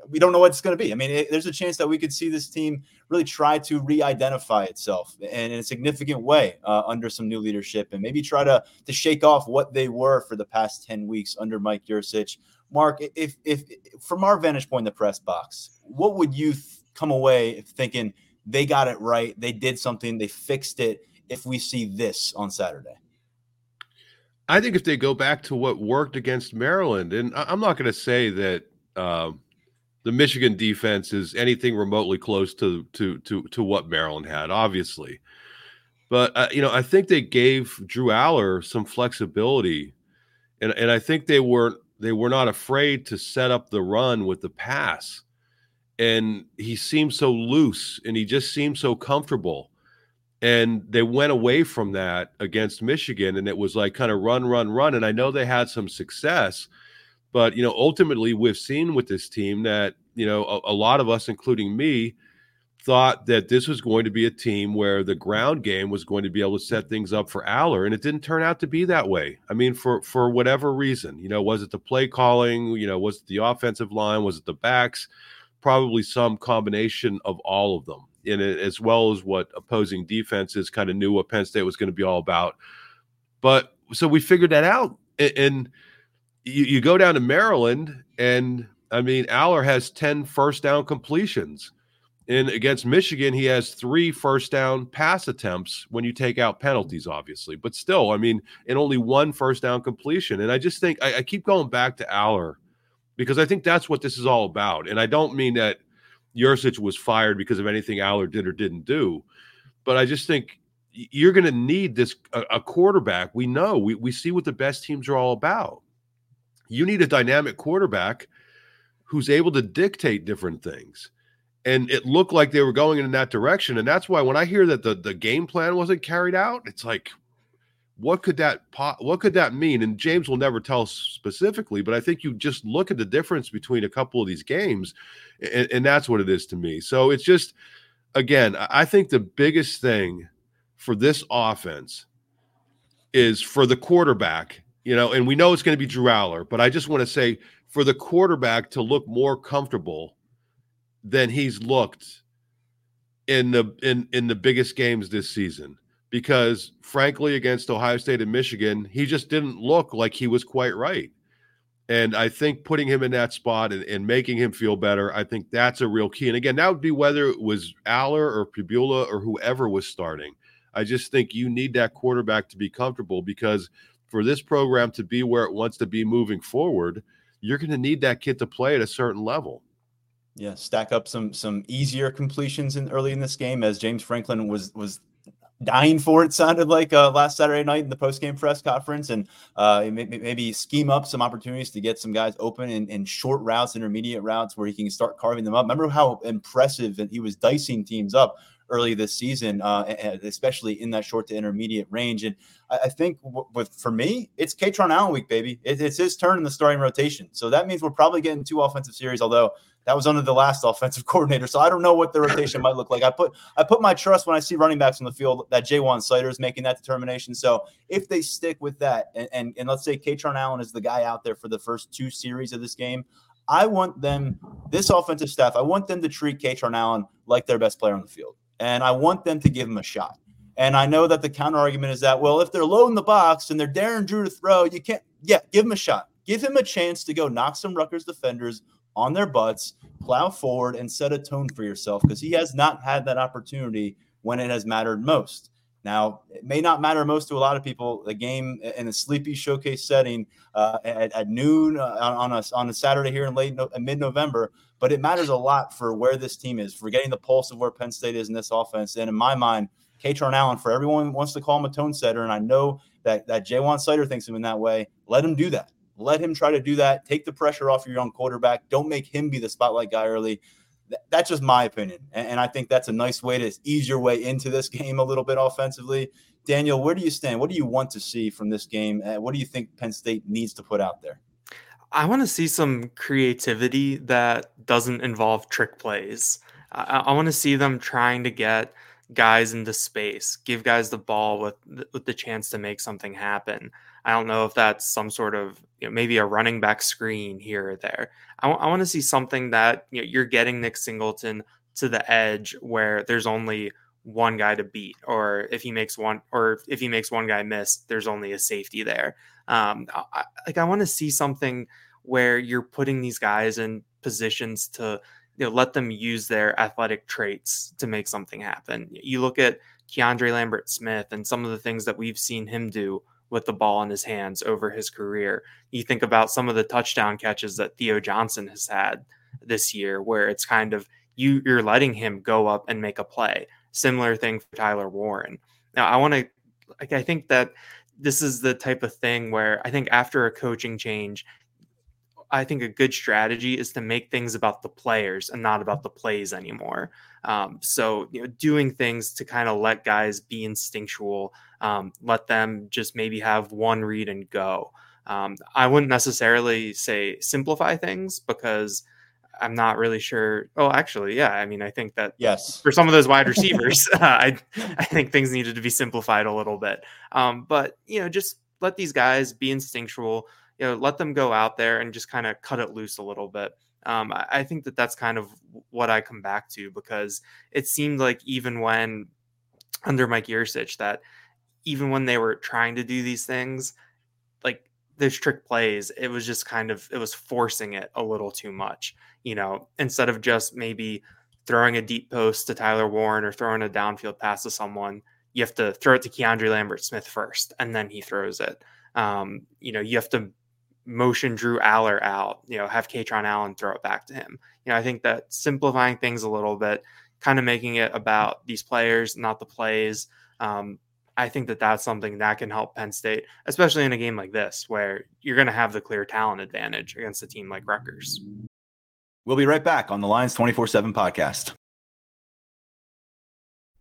we don't know what it's going to be. I mean, it, there's a chance that we could see this team really try to re-identify itself in, in a significant way uh, under some new leadership, and maybe try to to shake off what they were for the past ten weeks under Mike Yurcich. Mark, if if from our vantage point in the press box, what would you th- come away thinking they got it right, they did something, they fixed it? If we see this on Saturday, I think if they go back to what worked against Maryland, and I'm not going to say that um, the Michigan defense is anything remotely close to to to to what Maryland had, obviously. But uh, you know, I think they gave Drew Allar some flexibility, and and I think they weren't they were not afraid to set up the run with the pass. And he seemed so loose and he just seemed so comfortable. And they went away from that against Michigan. And it was like kind of run, run, run. And I know they had some success, But, you know, ultimately, we've seen with this team that, you know, a, a lot of us, including me, thought that this was going to be a team where the ground game was going to be able to set things up for Allar, and it didn't turn out to be that way. I mean, for for whatever reason, you know, was it the play calling? You know, was it the offensive line? Was it the backs? Probably some combination of all of them, and as well as what opposing defenses kind of knew what Penn State was going to be all about. But so we figured that out, and, and you, you go down to Maryland, and I mean, Allar has 10 first down completions. And against Michigan, he has three first down pass attempts when you take out penalties, obviously. But still, I mean, and only one first down completion. And I just think I, I keep going back to Allar because I think that's what this is all about. And I don't mean that Yurcich was fired because of anything Allar did or didn't do, but I just think you're going to need this a, a quarterback. We know we, we see what the best teams are all about you need a dynamic quarterback who's able to dictate different things. And it looked like they were going in that direction. And that's why when I hear that the, the game plan wasn't carried out, it's like, what could that what could that mean? And James will never tell specifically, but I think you just look at the difference between a couple of these games, and, and that's what it is to me. So it's just again, I think the biggest thing for this offense is for the quarterback you know, and we know it's going to be Drew Allar, but I just want to say for the quarterback to look more comfortable than he's looked in the in in the biggest games this season. Because frankly against Ohio State and Michigan he just didn't look like he was quite right. And I think putting him in that spot and, and making him feel better I think that's a real key. And again that would be whether it was Allar or Pribula or whoever was starting. I just think you need that quarterback to be comfortable because for this program to be where it wants to be moving forward, you're going to need that kid to play at a certain level. Yeah, stack up some some easier completions in early in this game as James Franklin was was dying for it sounded like uh, last Saturday night in the post game press conference, and uh, maybe scheme up some opportunities to get some guys open in, in, short routes, intermediate routes where he can start carving them up. Remember how impressive and he was dicing teams up early this season, uh, especially in that short to intermediate range. And I, think with for me, it's Kaytron Allen week, baby. It, it's his turn in the starting rotation. So that means we're probably getting two offensive series, although that was under the last [laughs] offensive coordinator. So I don't know what the rotation might look like. I put I put my trust when I see running backs on the field that Ja'Juan Seider is making that determination. So if they stick with that, and and, and let's say Kaytron Allen is the guy out there for the first two series of this game, I want them, this offensive staff, I want them to treat Kaytron Allen like their best player on the field and I want them to give him a shot. And I know that the counter argument is that, well, if they're low in the box and they're daring Drew to throw, you can't, yeah, give him a shot. Give him a chance to go knock some Rutgers defenders on their butts, plow forward, and set a tone for yourself because he has not had that opportunity when it has mattered most. Now, it may not matter most to a lot of people. The game in a sleepy showcase setting uh, at, at, noon uh, on a on a Saturday here in late no, mid November, but it matters a lot for where this team is, for getting the pulse of where Penn State is in this offense. And in my mind, Kaytron Allen, for everyone wants to call him a tone setter, and I know that that Ja'Juan Seider thinks him in that way. Let him do that. Let him try to do that. Take the pressure off your young quarterback. Don't make him be the spotlight guy early that's just my opinion. And, and, I think that's a nice way to ease your way into this [laughs] game a little bit offensively. Daniel, where do you stand? What do you want to see from this game? Uh, what do you think Penn State needs to put out there? I want to see some creativity that doesn't involve trick plays. I, I want to see them trying to get guys into space, give guys the ball with with the chance to make something happen. I don't know if that's some sort of you know, maybe a running back screen here or there. I, w- I want to see something that you know, you're getting Nick Singleton to the edge where there's only one guy to beat, or if he makes one, or if he makes one guy miss, there's only a safety there. Um, I, like I want to see something where you're putting these guys in positions to you know let them use their athletic traits to make something happen. You look at Keandre Lambert Smith and some of the things that we've seen him do with the ball in his hands over his career. You think about some of the touchdown catches that Theo Johnson has had this year, where it's kind of you you're letting him go up and make a play. Similar thing for Tyler Warren. Now I want to like I think that this is the type of thing where I think after a coaching change, I think a good strategy is to make things about the players and not about the plays anymore. Um, so, you know, doing things to kind of let guys be instinctual, um, let them just maybe have one read and go. Um, I wouldn't necessarily say simplify things because I'm not really sure. Oh, actually, yeah. I mean, I think that yes, for some of those wide [laughs] receivers, uh, [laughs] I I think things needed to be simplified a little bit. Um, but you know, just let these guys be instinctual. You know, let them go out there and just kind of cut it loose a little bit. Um, I, I think that that's kind of what I come back to because it seemed like even when under Mike Yurcich that even when they were trying to do these things, like there's trick plays, it was just kind of it was forcing it a little too much. You know, instead of just maybe throwing a deep post to Tyler Warren or throwing a downfield pass to someone, you have to throw it to Keandre Lambert Smith first, and then he throws it. Um, you know, you have to motion Drew Allar out, you know, have Kaytron Allen throw it back to him. You know, I think that simplifying things a little bit, kind of making it about these players, not the plays. Um, I think that that's something that can help Penn State, especially in a game like this, where you're going to have the clear talent advantage against a team like Rutgers. We'll be right back on the Lions 24 7 podcast.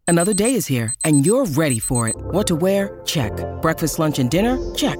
Another day is here, and you're ready for it. What to wear? Check. Breakfast, lunch, and dinner? Check.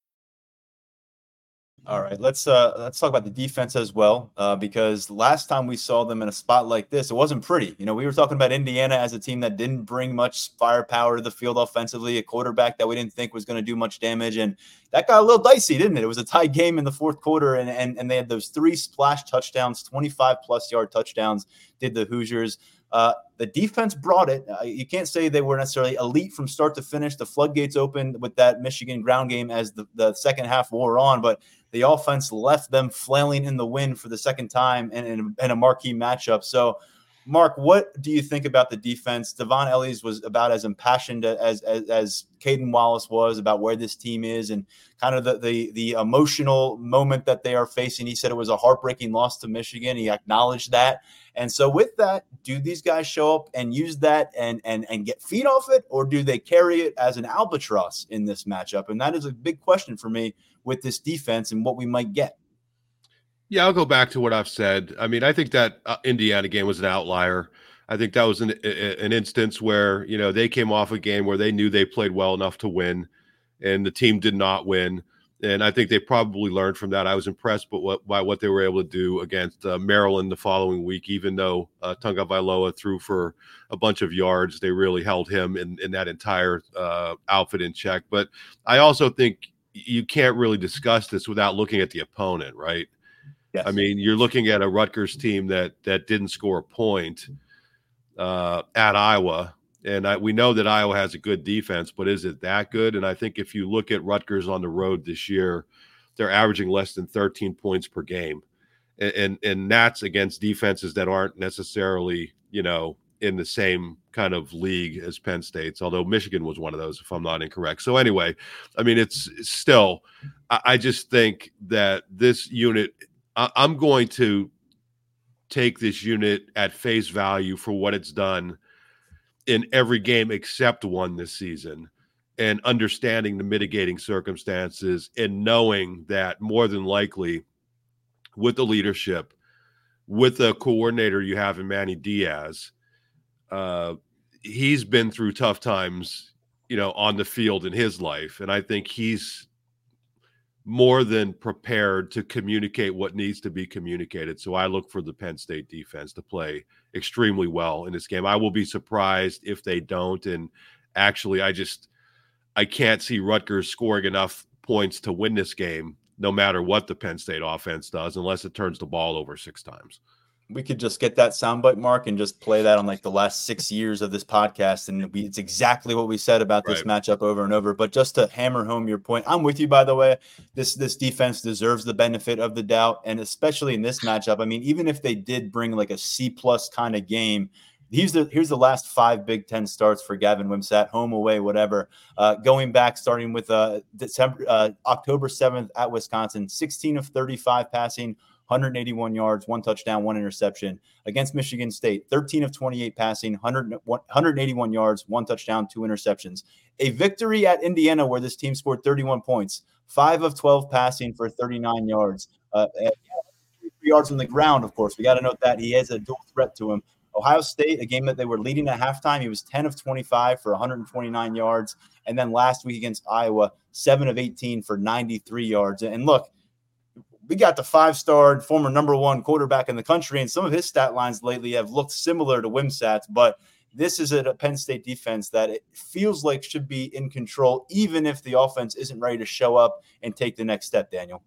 All right, let's uh let's talk about the defense as well, uh, because last time we saw them in a spot like this, it wasn't pretty. You know, we were talking about Indiana as a team that didn't bring much firepower to the field offensively, a quarterback that we didn't think was going to do much damage, and that got a little dicey, didn't it? It was a tight game in the fourth quarter, and and and they had those three splash touchdowns, twenty five plus yard touchdowns. Did the Hoosiers? Uh, the defense brought it. Uh, you can't say they were necessarily elite from start to finish. The floodgates opened with that Michigan ground game as the, the second half wore on, but the offense left them flailing in the wind for the second time in, in, in a marquee matchup. So, Mark, what do you think about the defense? Dvon Ellies was about as impassioned as as, as Caedan Wallace was about where this team is and kind of the, the the emotional moment that they are facing. He said it was a heartbreaking loss to Michigan. He acknowledged that. And so with that, do these guys show up and use that and and and get feet off it, or do they carry it as an albatross in this matchup? And that is a big question for me with this defense and what we might get. Yeah, I'll go back to what I've said. I mean, I think that uh, Indiana game was an outlier. I think that was an, an instance where, you know, they came off a game where they knew they played well enough to win and the team did not win. And I think they probably learned from that. I was impressed by what, by what they were able to do against uh, Maryland the following week, even though uh, Tagovailoa threw for a bunch of yards. They really held him in, in that entire uh, outfit in check. But I also think you can't really discuss this without looking at the opponent, right? Yes. I mean, you're looking at a Rutgers team that that didn't score a point uh, at Iowa, and I, we know that Iowa has a good defense, but is it that good? And I think if you look at Rutgers on the road this year, they're averaging less than 13 points per game, and and, and that's against defenses that aren't necessarily you know in the same kind of league as Penn State's, although Michigan was one of those, if I'm not incorrect. So anyway, I mean, it's, still, I, just think that this unit, I'm going to take this unit at face value for what it's done in every game except one this season and understanding the mitigating circumstances and knowing that more than likely with the leadership with the coordinator you have in Manny Diaz, uh, he's been through tough times, you know, on the field in his life, and I think he's more than prepared to communicate what needs to be communicated. So I look for the Penn State defense to play extremely well in this game. I will be surprised if they don't. And actually, I just I can't see Rutgers scoring enough points to win this game, no matter what the Penn State offense does, unless it turns the ball over six times we could just get that soundbite mark and just play that on like the last six years of this podcast and it's exactly what we said about this right. matchup over and over but just to hammer home your point i'm with you by the way this this defense deserves the benefit of the doubt and especially in this matchup i mean even if they did bring like a c plus kind of game Here's the here's the last five Big Ten starts for Gavin Wimsatt, home away, whatever. Uh, going back, starting with uh, December uh, October seventh at Wisconsin, 16 of 35 passing, 181 yards, one touchdown, one interception. Against Michigan State, 13 of 28 passing, 100, 181 yards, one touchdown, two interceptions. A victory at Indiana where this team scored 31 points, five of 12 passing for 39 yards. Uh, yards on the ground, of course. We got to note that he has a dual threat to him. Ohio State, a game that they were leading at halftime, he was 10 of 25 for 129 yards. And then last week against Iowa, 7 of 18 for 93 yards. And look, we got the five star former number one quarterback in the country, and some of his stat lines lately have looked similar to Wimsatt's, but this is a Penn State defense that it feels like should be in control, even if the offense isn't ready to show up and take the next step, Daniel.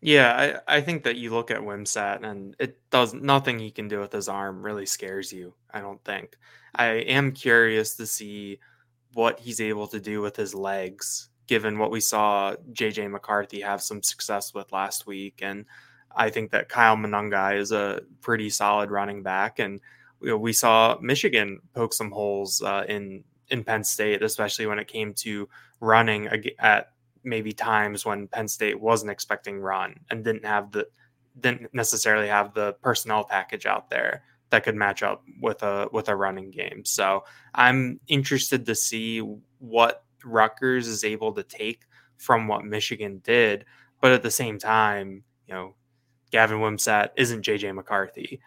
Yeah, I, I think that you look at Wimsatt and it does nothing he can do with his arm really scares you. I don't think. I am curious to see what he's able to do with his legs given what we saw JJ McCarthy have some success with last week. And I think that Kyle Monangai is a pretty solid running back. And you know, we saw Michigan poke some holes uh, in in Penn State, especially when it came to running at maybe times when Penn State wasn't expecting run and didn't have the didn't necessarily have the personnel package out there that could match up with a with a running game. So I'm interested to see what Rutgers is able to take from what Michigan did. But at the same time, you know, Gavin Wimsatt isn't JJ McCarthy.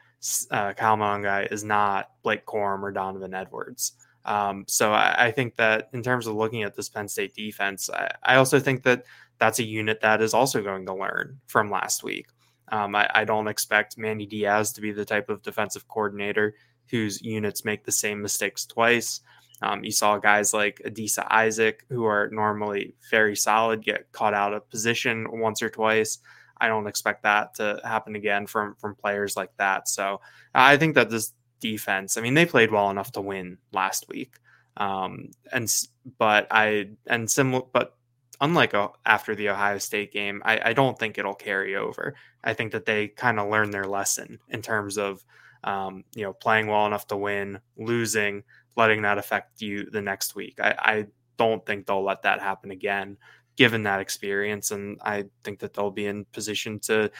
Uh, Kyle Monangai is not Blake Corum or Donovan Edwards. Um, so I, I, think that in terms of looking at this Penn State defense, I, I, also think that that's a unit that is also going to learn from last week. Um, I, I, don't expect Manny Diaz to be the type of defensive coordinator whose units make the same mistakes twice. Um, you saw guys like Adisa Isaac, who are normally very solid, get caught out of position once or twice. I don't expect that to happen again from from players like that. So I think that this defense, I mean, they played well enough to win last week. Um, and but I and similar, but unlike uh, after the Ohio State game, I, I don't think it'll carry over. I think that they kind of learned their lesson in terms of um, you know playing well enough to win, losing letting that affect you the next week. I, I don't think they'll let that happen again, given that experience. And I think that they'll be in position to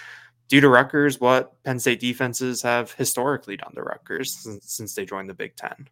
do to Rutgers what Penn State defenses have historically done to Rutgers since, since they joined the Big Ten.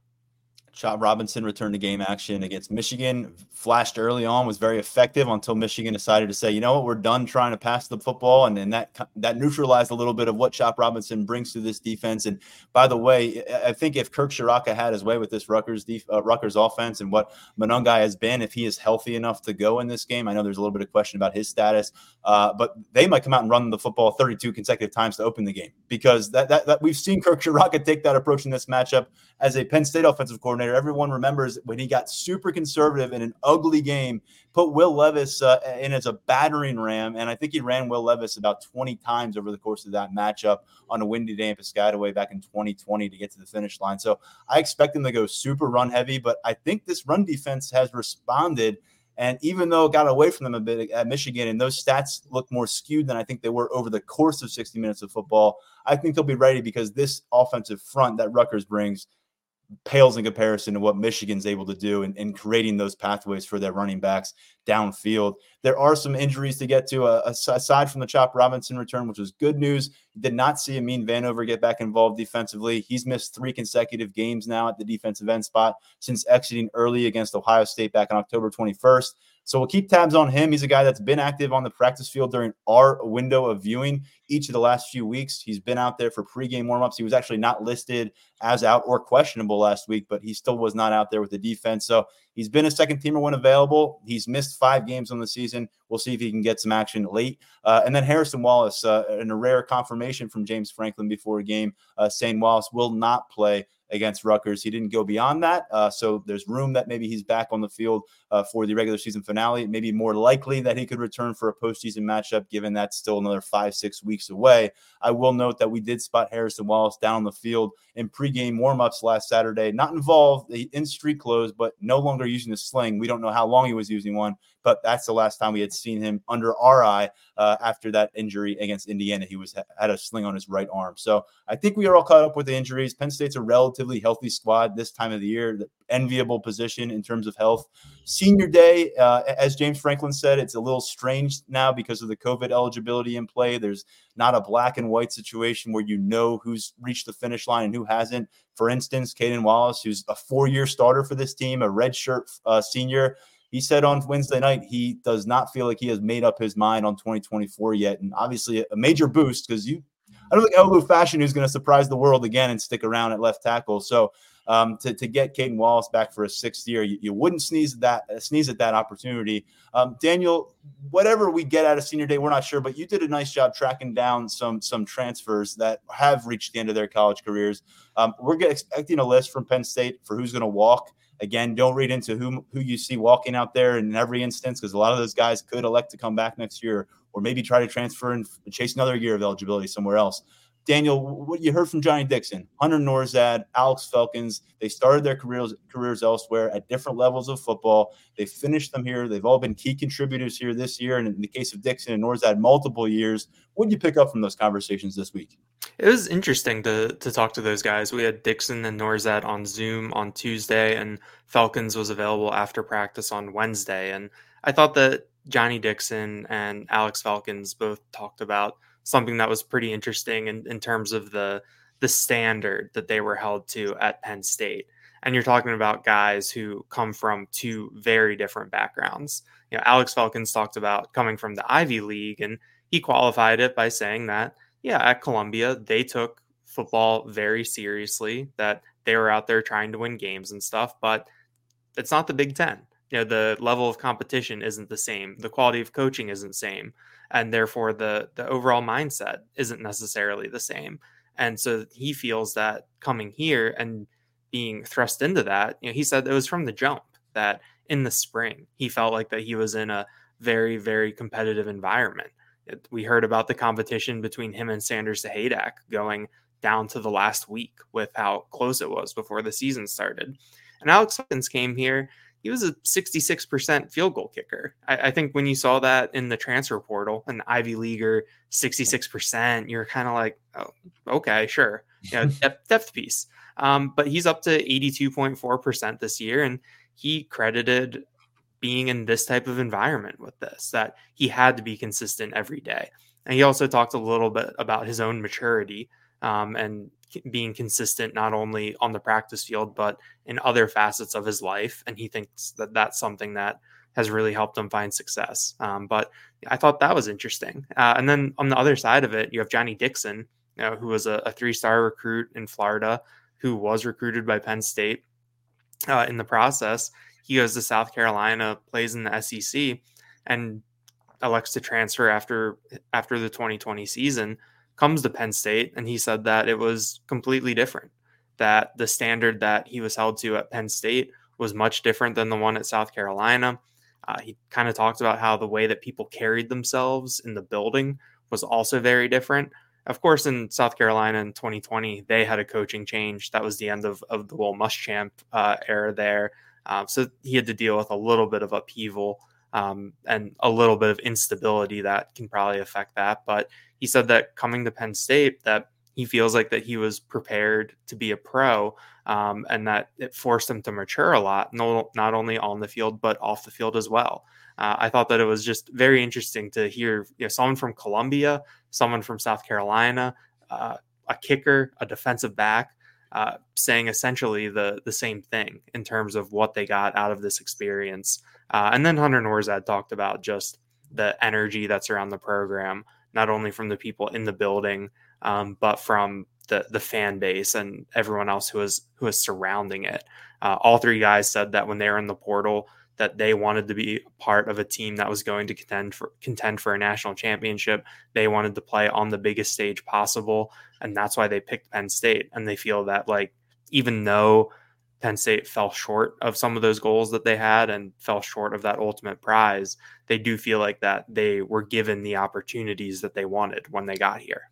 Chop Robinson returned to game action against Michigan. Flashed early on, was very effective until Michigan decided to say, you know what, we're done trying to pass the football, and then that that neutralized a little bit of what Chop Robinson brings to this defense. And by the way, I think if Kirk Ciarrocca had his way with this Rutgers def- uh, Rutgers offense and what Monangai has been, if he is healthy enough to go in this game, I know there's a little bit of question about his status, uh, but they might come out and run the football 32 consecutive times to open the game because that, that, that we've seen Kirk Ciarrocca take that approach in this matchup as a Penn State offensive coordinator. Everyone remembers when he got super conservative in an ugly game, put Will Levis uh, in as a battering ram. And I think he ran Will Levis about 20 times over the course of that matchup on a windy day in Piscataway back in 2020 to get to the finish line. So I expect them to go super run heavy, but I think this run defense has responded. And even though it got away from them a bit at Michigan, and those stats look more skewed than I think they were over the course of 60 minutes of football, I think they'll be ready because this offensive front that Rutgers brings pales in comparison to what Michigan's able to do in, in creating those pathways for their running backs downfield. There are some injuries to get to, uh, aside from the Chop Robinson return, which was good news. Did not see Amin Vanover get back involved defensively. He's missed three consecutive games now at the defensive end spot since exiting early against Ohio State back on October 21st. So we'll keep tabs on him. He's a guy that's been active on the practice field during our window of viewing each of the last few weeks. He's been out there for pregame warmups. He was actually not listed as out or questionable last week, but he still was not out there with the defense. So he's been a second teamer when available. He's missed five games on the season. We'll see if he can get some action late. Uh, and then Harrison Wallace, uh, in a rare confirmation from James Franklin before a game, uh, saying Wallace will not play against Rutgers. He didn't go beyond that. Uh, so there's room that maybe he's back on the field uh, for the regular season finale. Maybe more likely that he could return for a postseason matchup, given that's still another five, six weeks away. I will note that we did spot Harrison Wallace down on the field in pregame warmups last Saturday, not involved in street clothes, but no longer using a sling. We don't know how long he was using one, but that's the last time we had seen him under our eye uh, after that injury against Indiana. He was had a sling on his right arm. So I think we are all caught up with the injuries. Penn State's a relatively healthy squad this time of the year, the enviable position in terms of health. Senior day, uh, as James Franklin said, it's a little strange now because of the COVID eligibility in play. There's not a black and white situation where you know who's reached the finish line and who hasn't. For instance, Caedan Wallace, who's a four-year starter for this team, a redshirt uh, senior he said on Wednesday night he does not feel like he has made up his mind on 2024 yet, and obviously a major boost because you. I don't think Olu Fashanu is going to surprise the world again and stick around at left tackle. So um, to, to get Caedan Wallace back for a sixth year, you, you wouldn't sneeze at that sneeze at that opportunity. Um, Daniel, whatever we get out of senior day, we're not sure, but you did a nice job tracking down some some transfers that have reached the end of their college careers. Um, we're expecting a list from Penn State for who's going to walk Again, don't read into who who you see walking out there in every instance because a lot of those guys could elect to come back next year or maybe try to transfer and chase another year of eligibility somewhere else. Daniel, what you heard from Johnny Dixon, Hunter Nourzad, Alex Felkins, they started their careers careers elsewhere at different levels of football. They finished them here. They've all been key contributors here this year, and in the case of Dixon and Nourzad, multiple years. What did you pick up from those conversations this week? It was interesting to to talk to those guys. We had Dixon and Nourzad on Zoom on Tuesday, and Felkins was available after practice on Wednesday. And I thought that Johnny Dixon and Alex Felkins both talked about something that was pretty interesting in, in terms of the the standard that they were held to at Penn State. And you're talking about guys who come from two very different backgrounds. You know, Alex Felkins talked about coming from the Ivy League, and he qualified it by saying that, yeah, at Columbia, they took football very seriously, that they were out there trying to win games and stuff, but it's not the Big Ten. You know, the level of competition isn't the same. The quality of coaching isn't the same and therefore the the overall mindset isn't necessarily the same. And so he feels that coming here and being thrust into that, you know, he said it was from the jump that in the spring he felt like that he was in a very very competitive environment. It, we heard about the competition between him and Sanders Sahaydak going down to the last week with how close it was before the season started. And Alex Hawkins came here he was a 66% field goal kicker. I, I, think when you saw that in the transfer portal, an Ivy Leaguer 66%, you're kind of like, oh, okay, sure. You know, [laughs] depth, depth piece. Um, but he's up to 82.4% this year. And he credited being in this type of environment with this, that he had to be consistent every day. And he also talked a little bit about his own maturity um, and being consistent not only on the practice field but in other facets of his life and he thinks that that's something that has really helped him find success um, but i thought that was interesting uh, and then on the other side of it you have johnny dixon you know, who was a, a three-star recruit in florida who was recruited by penn state uh, in the process. He goes to south carolina plays in the sec and elects to transfer after after the 2020 season comes to Penn State, and he said that it was completely different. That the standard that he was held to at Penn State was much different than the one at South Carolina. Uh, he kind of talked about how the way that people carried themselves in the building was also very different. Of course, in South Carolina in 2020, they had a coaching change. That was the end of, of the Will Muschamp uh, era there. Uh, so he had to deal with a little bit of upheaval um, and a little bit of instability that can probably affect that. But he said that coming to Penn State, that he feels like that he was prepared to be a pro um, and that it forced him to mature a lot, no, not only on the field, but off the field as well. Uh, I thought that it was just very interesting to hear you know, someone from Columbia, someone from South Carolina, uh, a kicker, a defensive back, uh, saying essentially the the same thing in terms of what they got out of this experience. Uh, and then Hunter Nourzad talked about just the energy that's around the program, not only from the people in the building, um, but from the the fan base and everyone else who is who is surrounding it. Uh, all three guys said that when they were in the portal, that they wanted to be part of a team that was going to contend for contend for a national championship. They wanted to play on the biggest stage possible, and that's why they picked Penn State. And they feel that like even though Penn State fell short of some of those goals that they had and fell short of that ultimate prize, they do feel like that they were given the opportunities that they wanted when they got here.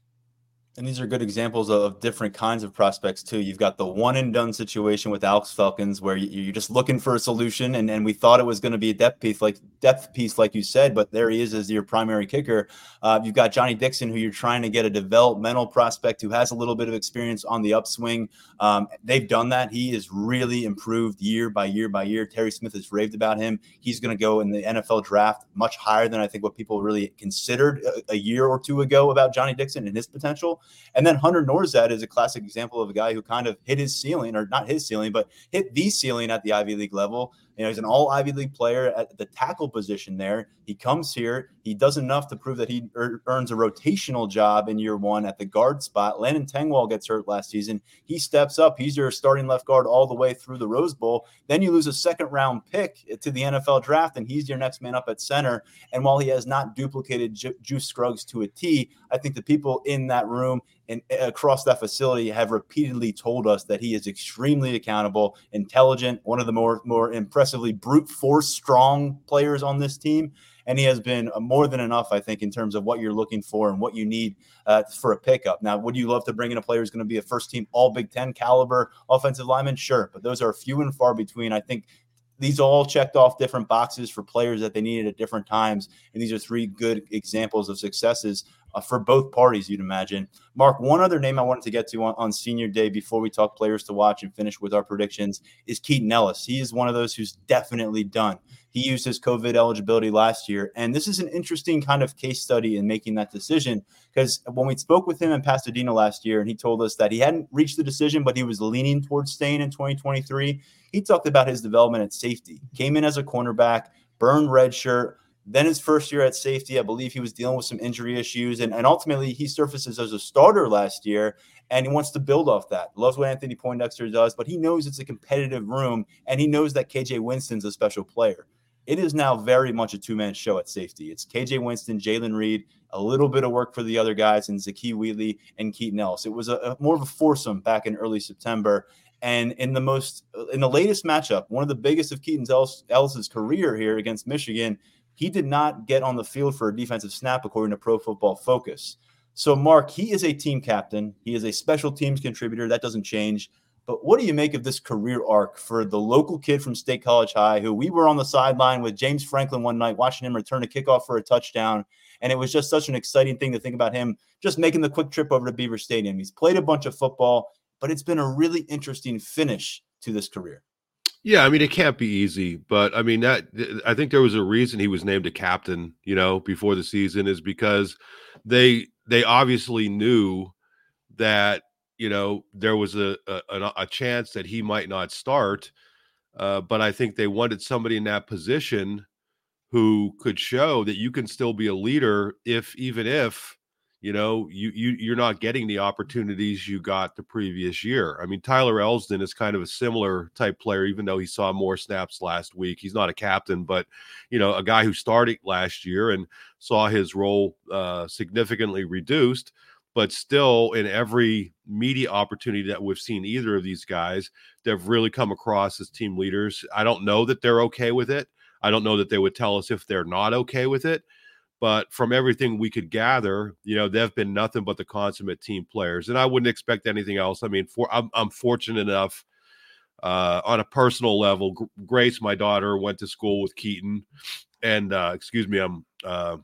And these are good examples of different kinds of prospects too. You've got the one and done situation with Alex Felkins, where you're just looking for a solution, and, and we thought it was going to be a depth piece, like depth piece, like you said, but there he is as your primary kicker. Uh, you've got Johnny Dixon, who you're trying to get a developmental prospect who has a little bit of experience on the upswing. Um, they've done that. He is really improved year by year by year. Terry Smith has raved about him. He's going to go in the NFL draft much higher than I think what people really considered a, a year or two ago about Johnny Dixon and his potential. And then Hunter Nourzad is a classic example of a guy who kind of hit his ceiling, or not his ceiling, but hit the ceiling at the Ivy League level. You know, he's an all Ivy League player at the tackle position there. He comes here, he does enough to prove that he er- earns a rotational job in year one at the guard spot. Landon Tengwall gets hurt last season. He steps up. He's your starting left guard all the way through the Rose Bowl. Then you lose a second round pick to the NFL draft, and he's your next man up at center. And while he has not duplicated Ju- Juice Scruggs to a T, I think the people in that room and across that facility have repeatedly told us that he is extremely accountable, intelligent, one of the more more impressively brute force strong players on this team. And he has been uh, more than enough, I think, in terms of what you're looking for and what you need uh, for a pickup. Now, would you love to bring in a player who's going to be a first team All Big Ten caliber offensive lineman? Sure, but those are few and far between. I think these all checked off different boxes for players that they needed at different times. And these are three good examples of successes uh, for both parties, you'd imagine. Mark, one other name I wanted to get to on, on, senior day before we talk players to watch and finish with our predictions is Keaton Ellis. He is one of those who's definitely done. He used his COVID eligibility last year. And this is an interesting kind of case study in making that decision because when we spoke with him in Pasadena last year, and he told us that he hadn't reached the decision, but he was leaning towards staying in 2023, he talked about his development at safety. Came in as a cornerback, burned red shirt then his first year at safety, I believe he was dealing with some injury issues, and, and ultimately he surfaces as a starter last year, and he wants to build off that. Loves what Anthony Poindexter does, but he knows it's a competitive room, and he knows that KJ Winston's a special player. It is now very much a two-man show at safety. It's KJ Winston, Jaylen Reed, a little bit of work for the other guys, and Zakee Wheatley and Keaton Ellis. It was a, a more of a foursome back in early September, and in the most in the latest matchup, one of the biggest of Keaton Ellis's career here against Michigan he did not get on the field for a defensive snap, according to Pro Football Focus. So, Mark, he is a team captain. He is a special teams contributor. That doesn't change. But what do you make of this career arc for the local kid from State College High, who we were on the sideline with James Franklin one night, watching him return a kickoff for a touchdown? And it was just such an exciting thing to think about him just making the quick trip over to Beaver Stadium. He's played a bunch of football, but it's been a really interesting finish to this career. Yeah, I mean it can't be easy, but I mean that I think there was a reason he was named a captain, you know, before the season is because they they obviously knew that you know there was a a, a chance that he might not start, uh, but I think they wanted somebody in that position who could show that you can still be a leader if even if you know you, you you're not getting the opportunities you got the previous year. I mean tyler elsdon is kind of a similar type player even though he saw more snaps last week. He's not a captain but you know a guy who started last year and saw his role uh, significantly reduced but still in every media opportunity that we've seen either of these guys they've really come across as team leaders. I don't know that they're okay with it. I don't know that they would tell us if they're not okay with it but from everything we could gather, you know, they've been nothing but the consummate team players, and I wouldn't expect anything else. I mean, for I'm, I'm fortunate enough uh, on a personal level. Grace, my daughter, went to school with Keaton, and uh, excuse me, I'm uh,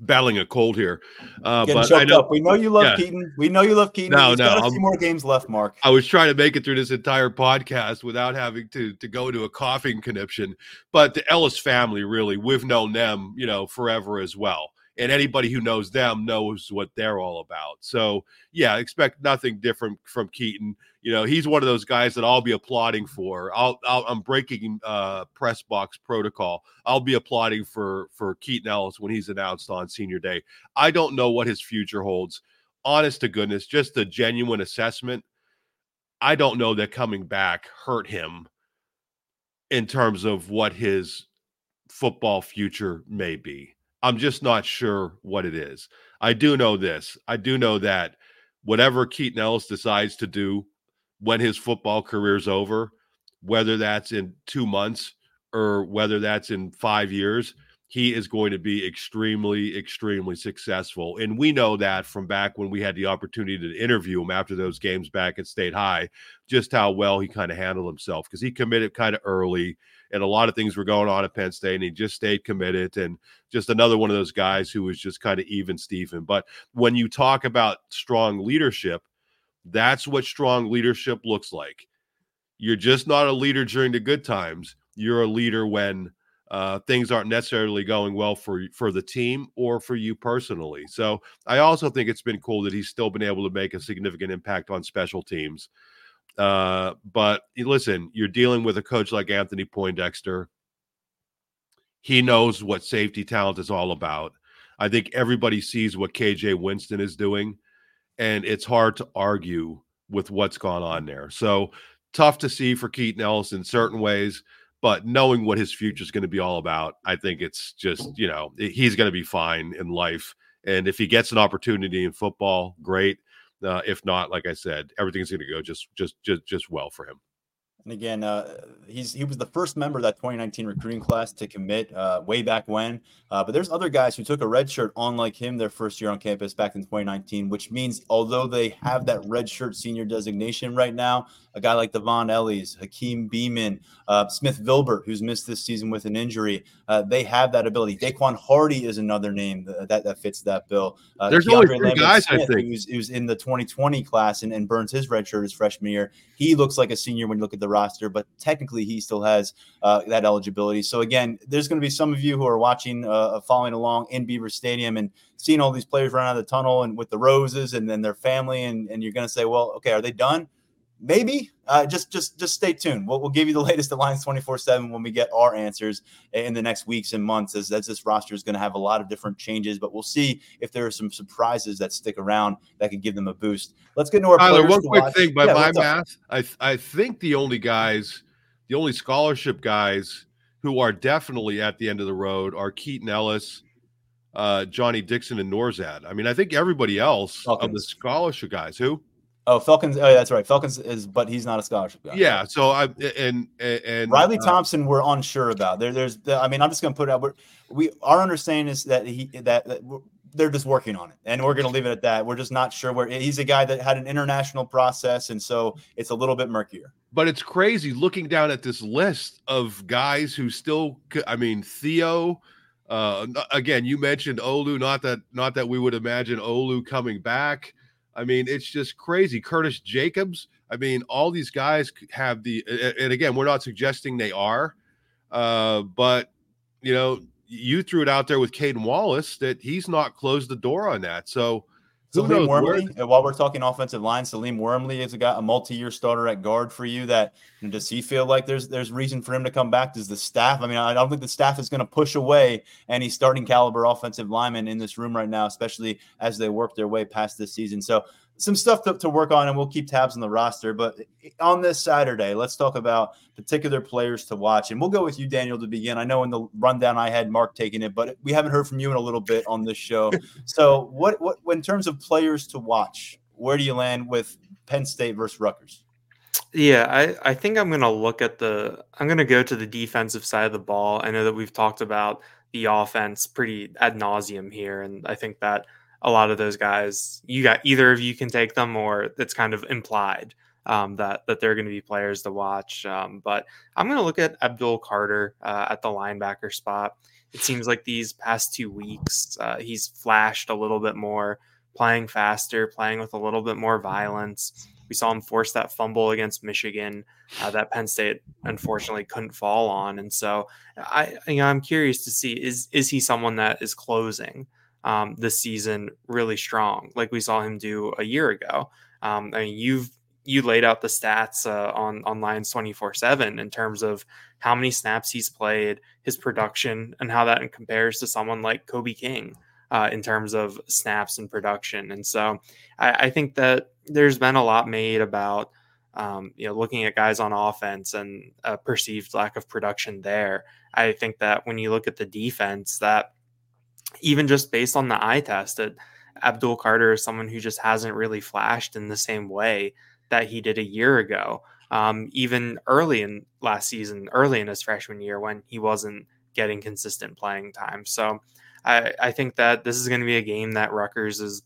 battling a cold here. Uh, Getting but I know up. we know you love yeah. Keaton. We know you love Keaton. No, He's no, got a few more games left, Mark. I was trying to make it through this entire podcast without having to to go to a coughing conniption. But the Ellis family, really, we've known them, you know, forever as well. And anybody who knows them knows what they're all about. So yeah, expect nothing different from Keaton. You know, he's one of those guys that I'll be applauding for. I'll, i am breaking uh, press box protocol. I'll be applauding for for Keaton Ellis when he's announced on Senior Day. I don't know what his future holds. Honest to goodness, just a genuine assessment. I don't know that coming back hurt him in terms of what his football future may be. I'm just not sure what it is. I do know this. I do know that whatever Keaton Ellis decides to do when his football career is over, whether that's in two months or whether that's in five years, he is going to be extremely, extremely successful. And we know that from back when we had the opportunity to interview him after those games back at State High, just how well he kind of handled himself because he committed kind of early and a lot of things were going on at Penn State and he just stayed committed and just another one of those guys who was just kind of even Stephen. But when you talk about strong leadership, that's what strong leadership looks like. You're just not a leader during the good times. You're a leader when uh, things aren't necessarily going well for for the team or for you personally. So I also think it's been cool that he's still been able to make a significant impact on special teams. Uh, but listen, you're dealing with a coach like Anthony Poindexter. He knows what safety talent is all about. I think everybody sees what KJ Winston is doing, and it's hard to argue with what's gone on there. So tough to see for Keaton Ellis in certain ways but knowing what his future is going to be all about, I think it's just, you know, he's going to be fine in life. And if he gets an opportunity in football, great. Uh, if not, like I said, everything's going to go just, just, just, just well for him. And again, uh, he's he was the first member of that 2019 recruiting class to commit uh, way back when. Uh, but there's other guys who took a red shirt on like him their first year on campus back in 2019, which means although they have that red shirt senior designation right now, a guy like Dvon Ellies, Hakeem Beamon, uh, Smith Vilbert, who's missed this season with an injury, uh, they have that ability. Daquan Hardy is another name that, that, that fits that bill. Uh, there's only three guys, Smith, I think. Who's, who's in the 2020 class and, and burns his red shirt his freshman year. He looks like a senior when you look at the roster, but technically he still has uh, that eligibility. So again, there's going to be some of you who are watching, uh, following along in Beaver Stadium and seeing all these players run out of the tunnel and with the roses and then their family, and, and you're going to say, well, okay, are they done? Maybe uh, just just just stay tuned. We'll, we'll give you the [laughs] latest at Lions 24 7 when we get our answers in the next weeks and months as, as this roster is going to have a lot of different changes but we'll see if there are some surprises that stick around that could give them a boost. Let's get into our Tyler, one quick watch. thing by yeah, my math I, I think the only guys the only scholarship guys who are definitely at the end of the road are keaton ellis uh, johnny dixon and nourzad i mean i think everybody else Felkins. of the scholarship guys. Who Oh, Felkins. Oh, yeah, that's right. Felkins is, but he's not a scholarship guy. Yeah. So I and and Riley uh, Thompson, we're unsure about. There, there's. I mean, I'm just going to put it out. We're, we our understanding is that he that, that they're just working on it, and we're going to leave it at that. We're just not sure where he's a guy that had an international process, and so it's a little bit murkier. But it's crazy looking down at this list of guys who still. I mean, Theo. Uh, again, you mentioned Olu. Not that not that we would imagine Olu coming back. I mean, it's just crazy. Curtis Jacobs. I mean, all these guys have the, and again, we're not suggesting they are, uh, but you know, you threw it out there with Caedan Wallace that he's not closed the door on that. So Salim Wormley, where... while we're talking offensive line, Salim Wormley has got a multi-year starter at guard for you. That does he feel like there's there's reason for him to come back? Does the staff? I mean, I don't think the staff is going to push away any starting caliber offensive lineman in this room right now, especially as they work their way past this season. So some stuff to, to work on, and we'll keep tabs on the roster. But on this Saturday, let's talk about particular players to watch. And we'll go with you, Daniel, to begin. I know in the rundown I had Mark taking it, but we haven't heard from you in a little bit on this show. [laughs] so, what, what, in terms of players to watch, where do you land with Penn State versus Rutgers? Yeah, I, I think I'm going to look at the, I'm going to go to the defensive side of the ball. I know that we've talked about the offense pretty ad nauseum here. And I think that a lot of those guys, you got either of you can take them, or it's kind of implied um, that that they're going to be players to watch. Um, but I'm going to look at Abdul Carter uh, at the linebacker spot. It seems like these past two weeks, uh, he's flashed a little bit more, playing faster, playing with a little bit more violence. We saw him force that fumble against Michigan uh, that Penn State unfortunately couldn't fall on, and so I, you know, I'm curious to see is is he someone that is closing um, this season really strong, like we saw him do a year ago. Um, I mean, you've you laid out the stats uh, on on Lions twenty four seven in terms of how many snaps he's played, his production, and how that compares to someone like Kobe King uh, in terms of snaps and production. And so, I, I, think that there's been a lot made about um, you know looking at guys on offense and a perceived lack of production there. I think that when you look at the defense, that even just based on the eye test, that Abdul Carter is someone who just hasn't really flashed in the same way that he did a year ago. Um, even early in last season, early in his freshman year, when he wasn't getting consistent playing time. So I, I think that this is going to be a game that Rutgers is,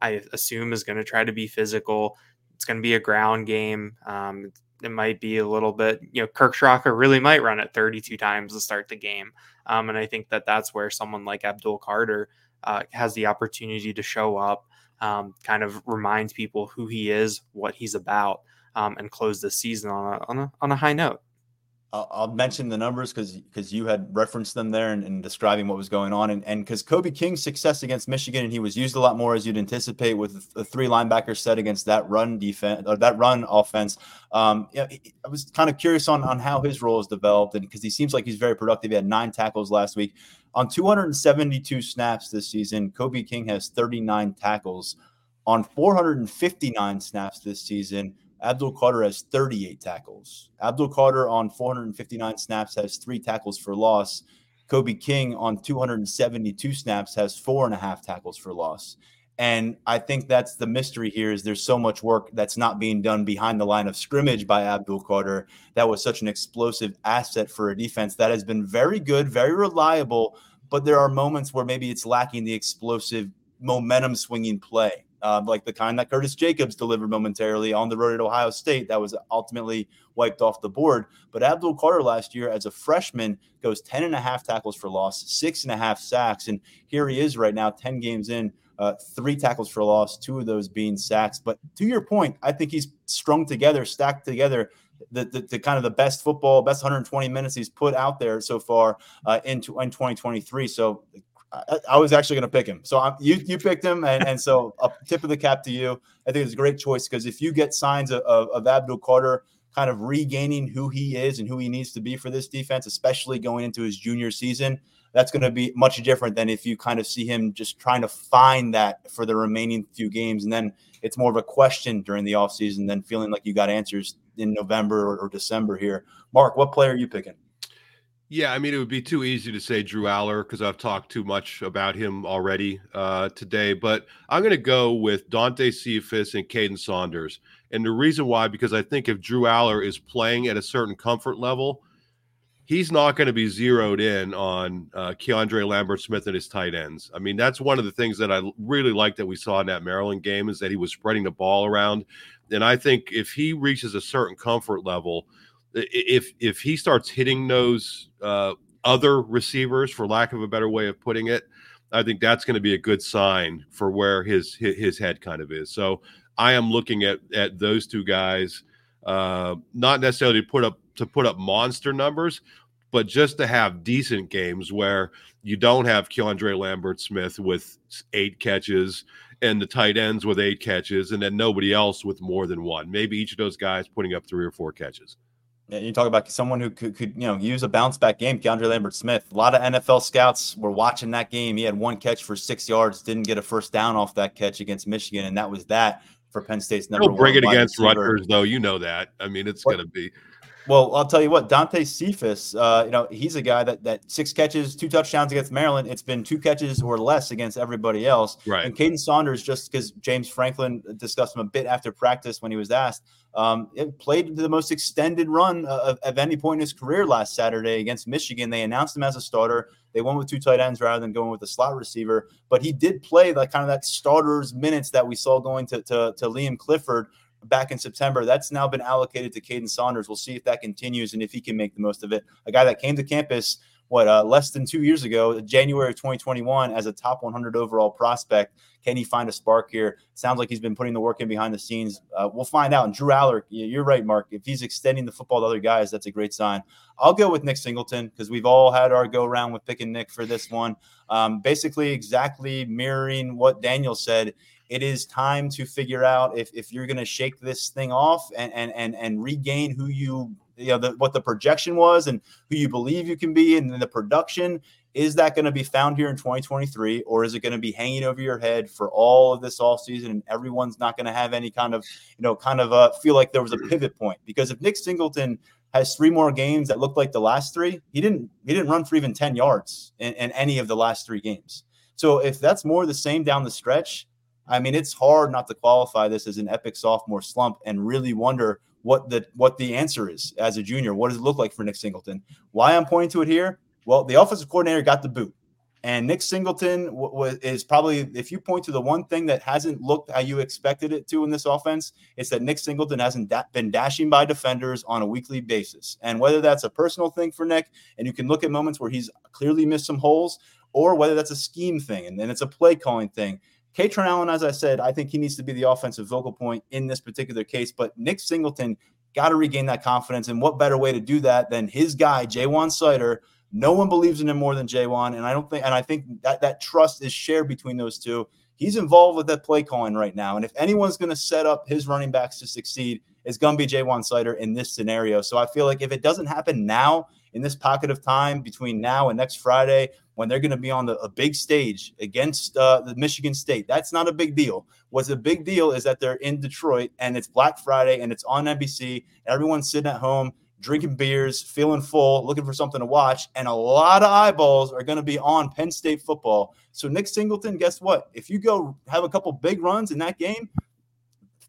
I assume, is going to try to be physical. It's going to be a ground game. Um, it might be a little bit, you know, Kirk Ciarrocca really might run it 32 times to start the game. Um, and I think that that's where someone like Abdul Carter uh, has the opportunity to show up, um, kind of reminds people who he is, what he's about, um, and close the season on a, on a, on a high note. I'll, mention the numbers because because you had referenced them there and, and, describing what was going on, and and because Kobe King's success against Michigan, and he was used a lot more as you'd anticipate with a three linebacker set against that run defense or that run offense. Um, yeah, I was kind of curious on on how his role has developed, and because he seems like he's very productive. He had nine tackles last week on 272 snaps this season. Kobe King has 39 tackles on 459 snaps this season. Abdul Carter has 38 tackles. Abdul Carter on 459 snaps has three tackles for loss. Kobe King on 272 snaps has four and a half tackles for loss. And I think that's the mystery here is there's so much work that's not being done behind the line of scrimmage by Abdul Carter. That was such an explosive asset for a defense that has been very good, very reliable, but there are moments where maybe it's lacking the explosive momentum swinging play uh, like the kind that Curtis Jacobs delivered momentarily on the road at Ohio State that was ultimately wiped off the board. But Abdul Carter last year as a freshman goes 10 and a half tackles for loss, six and a half sacks. And here he is right now, 10 games in, uh, three tackles for loss, two of those being sacks. But to your point, I think he's strung together, stacked together. The, the, the, kind of the best football, best 120 minutes he's put out there so far uh, into in 2023. So I, I was actually going to pick him. So I'm, you you picked him, and, and so [laughs] a tip of the cap to you. I think it's a great choice because if you get signs of, of, of Abdul Carter kind of regaining who he is and who he needs to be for this defense, especially going into his junior season, that's going to be much different than if you kind of see him just trying to find that for the remaining few games. And then it's more of a question during the offseason than feeling like you got answers in November or, or December here. Mark, what player are you picking? Yeah, I mean, it would be too easy to say Drew Allar because I've talked too much about him already uh, today. But I'm going to go with Dante Cephas and Kaden Saunders. And the reason why, because I think if Drew Allar is playing at a certain comfort level, he's not going to be zeroed in on uh, Keandre Lambert Smith and his tight ends. I mean, that's one of the things that I really like that we saw in that Maryland game is that he was spreading the ball around. And I think if he reaches a certain comfort level, if if he starts hitting those uh, other receivers, for lack of a better way of putting it, I think that's going to be a good sign for where his his head kind of is. So I am looking at at those two guys, uh, not necessarily to put up to put up monster numbers, but just to have decent games where you don't have Keandre Lambert Smith with eight catches and the tight ends with eight catches, and then nobody else with more than one. Maybe each of those guys putting up three or four catches. You talk about someone who could, could, you know, use a bounce back game. Keandre Lambert Smith. A lot of NFL scouts were watching that game. He had one catch for six yards, didn't get a first down off that catch against Michigan, and that was that for Penn State's number. Don't bring it against receiver. Rutgers, though. You know that. I mean, it's going to be. Well, I'll tell you what, Dante Cephas, uh, you know, he's a guy that that six catches, two touchdowns against Maryland. It's been two catches or less against everybody else. Right. And Kaden Saunders, just because James Franklin discussed him a bit after practice when he was asked, um, it played the most extended run of, of, any point in his career last Saturday against Michigan. They announced him as a starter. They went with two tight ends rather than going with a slot receiver. But he did play like kind of that starter's minutes that we saw going to, to, to Liam Clifford back in September. That's now been allocated to Kaden Saunders. We'll see if that continues and if he can make the most of it. A guy that came to campus what uh, less than two years ago, January of 2021, as a top 100 overall prospect. Can he find a spark here? Sounds like he's been putting the work in behind the scenes. Uh, we'll find out. And Drew Allar, you're right, Mark. If he's extending the football to other guys, that's a great sign. I'll go with Nick Singleton because we've all had our go around with picking Nick for this one. Um, basically, exactly mirroring what Daniel said it is time to figure out if, if you're going to shake this thing off and, and and and regain who you you know the, what the projection was and who you believe you can be and the production. Is that going to be found here in 2023 or is it going to be hanging over your head for all of this off season and everyone's not going to have any kind of you know kind of uh, feel like there was a pivot point? Because if nick singleton has three more games that look like the last three he didn't he didn't run for even 10 yards in, in any of the last three games. So if that's more the same down the stretch I mean, it's hard not to qualify this as an epic sophomore slump and really wonder what the what the answer is as a junior. What does it look like for Nick Singleton? Why I'm pointing to it here? Well, the offensive coordinator got the boot, and Nick Singleton w- w- is probably if you point to the one thing that hasn't looked how you expected it to in this offense, it's that Nick Singleton hasn't da- been dashing by defenders on a weekly basis, and whether that's a personal thing for Nick, and you can look at moments where he's clearly missed some holes, or whether that's a scheme thing and then it's a play calling thing Kaytron Allen, as I said, I think he needs to be the offensive vocal point in this particular case. But Nick Singleton got to regain that confidence. And what better way to do that than his guy, Ja'Juan Seider? No one believes in him more than Ja'Juan. And I don't think, and I think that that trust is shared between those two. He's involved with that play calling right now. And if anyone's going to set up his running backs to succeed, it's going to be Ja'Juan Seider in this scenario. So I feel like if it doesn't happen now, in this pocket of time between now and next Friday, when they're going to be on the, a big stage against uh, the Michigan State. That's not a big deal. What's a big deal is that they're in Detroit and it's Black Friday and it's on NBC. Everyone's sitting at home drinking beers, feeling full, looking for something to watch, and a lot of eyeballs are going to be on Penn State football. So Nick Singleton, guess what? If you go have a couple big runs in that game,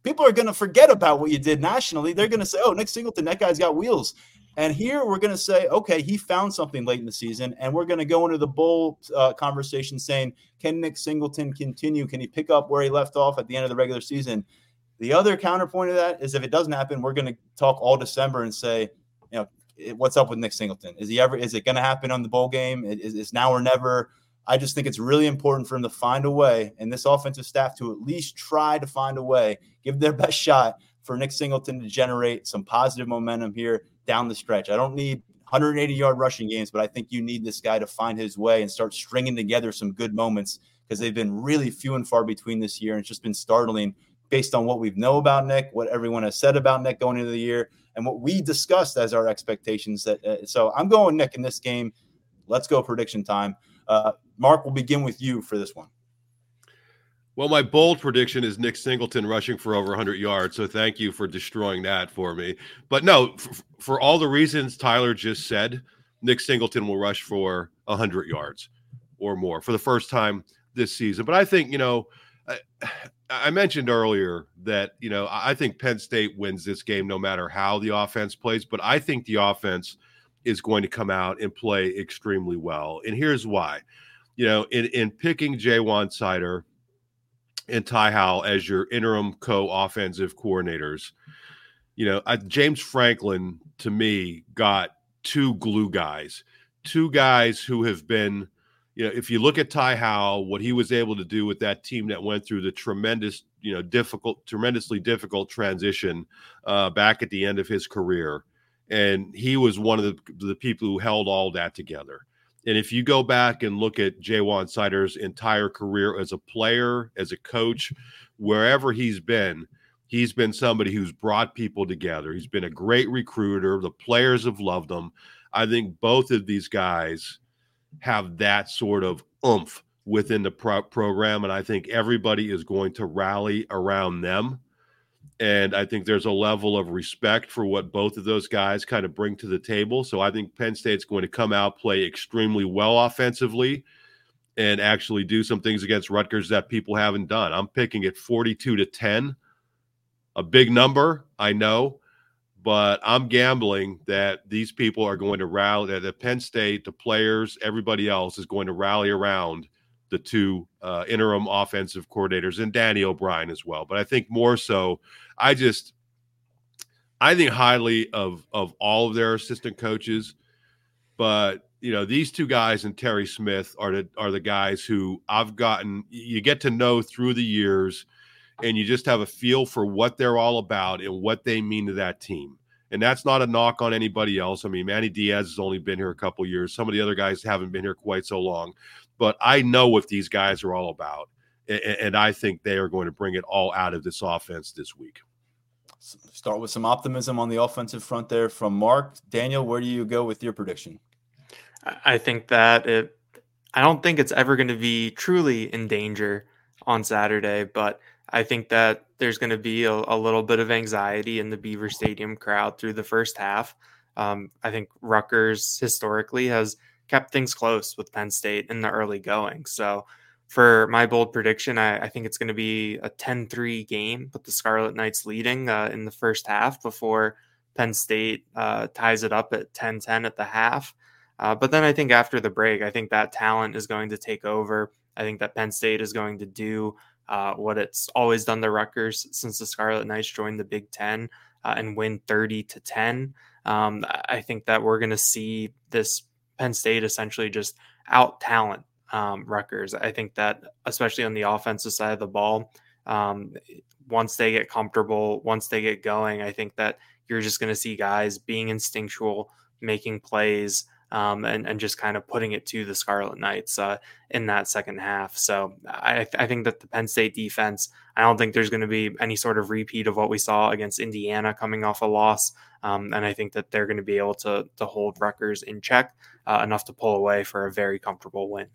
people are going to forget about what you did nationally. They're going to say, "Oh, Nick Singleton, that guy's got wheels." And here we're going to say, okay, he found something late in the season, and we're going to go into the bowl uh, conversation saying, can Nick Singleton continue? Can he pick up where he left off at the end of the regular season? The other counterpoint of that is if it doesn't happen, we're going to talk all December and say, you know, what's up with Nick Singleton? Is he ever? Is it going to happen on the bowl game? Is, is now or never? I just think it's really important for him to find a way, and this offensive staff to at least try to find a way, give their [laughs] best shot for Nick Singleton to generate some positive momentum here down the stretch. I don't need 180 yard rushing games, but I think you need this guy to find his way and start stringing together some good moments because they've been really few and far between this year. And it's just been startling based on what we know about Nick, what everyone has said about Nick going into the year, and what we discussed as our expectations. That uh, so I'm going Nick in this game. Let's go prediction time. Uh, Mark, we'll begin with you for this one. Well, my bold prediction is Nick Singleton rushing for over 100 yards. So thank you for destroying that for me. But no, for all the reasons Tyler just said, Nick Singleton will rush for 100 yards or more for the first time this season. But I think, you know, I, [sighs] I mentioned earlier that, you know, I think Penn State wins this game no matter how the offense plays. But I think the offense is going to come out and play extremely well. And here's why. You know, in, in picking Ja'Juan Seider – and Ty Howle as your interim co-offensive coordinators. You know, I, James Franklin to me got two glue guys, two guys who have been, you know, if you look at Ty Howle, what he was able to do with that team that went through the tremendous, you know, difficult, tremendously difficult transition uh, back at the end of his career, and he was one of the the people who held all that together. And if you go back and look at Ja'Juan Seider's entire career as a player, as a coach, wherever he's been, he's been somebody who's brought people together. He's been a great recruiter. The players have loved him. I think both of these guys have that sort of oomph within the pro- program. And I think everybody is going to rally around them. And I think there's a level of respect for what both of those guys kind of bring to the table. So I think Penn State's going to come out, play extremely well offensively, and actually do some things against Rutgers that people haven't done. I'm picking it 42 to 10. A big number, I know, but I'm gambling that these people are going to rally, that Penn State, the players, everybody else is going to rally around the two uh, interim offensive coordinators and Danny O'Brien as well. But I think more so, I just I think highly of of all of their assistant coaches, but you know these two guys and Terry Smith are the are the guys who I've gotten you get to know through the years and you just have a feel for what they're all about and what they mean to that team. And that's not a knock on anybody else. I mean, Manny Diaz has only been here a couple years. Some of the other guys haven't been here quite so long, but I know what these guys are all about. And, and I think they are going to bring it all out of this offense this week. Start with some optimism on the offensive front there from Mark. Daniel, where do you go with your prediction? I think that it, I don't think it's ever going to be truly in danger on Saturday, but I think that there's going to be a, a, little bit of anxiety in the Beaver Stadium crowd through the first half. Um, I think Rutgers historically has kept things close with Penn State in the early going. So, for my bold prediction, I, I think it's going to be a 10 3 game with the Scarlet Knights leading uh, in the first half before Penn State uh, ties it up at 10 10 at the half. Uh, but then I think after the break, I think that talent is going to take over. I think that Penn State is going to do uh, what it's always done to Rutgers since the Scarlet Knights joined the Big Ten uh, and win 30 to 10. Um, I think that we're going to see this Penn State essentially just out talent um, Rutgers. I think that, especially on the offensive side of the ball, um, once they get comfortable, once they get going, I think that you're just going to see guys being instinctual, making plays um, and and just kind of putting it to the Scarlet Knights uh, in that second half. So I, I think that the Penn State defense, I don't think there's going to be any sort of repeat of what we saw against Indiana coming off a loss, um, and I think that they're going to be able to to hold Rutgers in check uh, enough to pull away for a very comfortable win.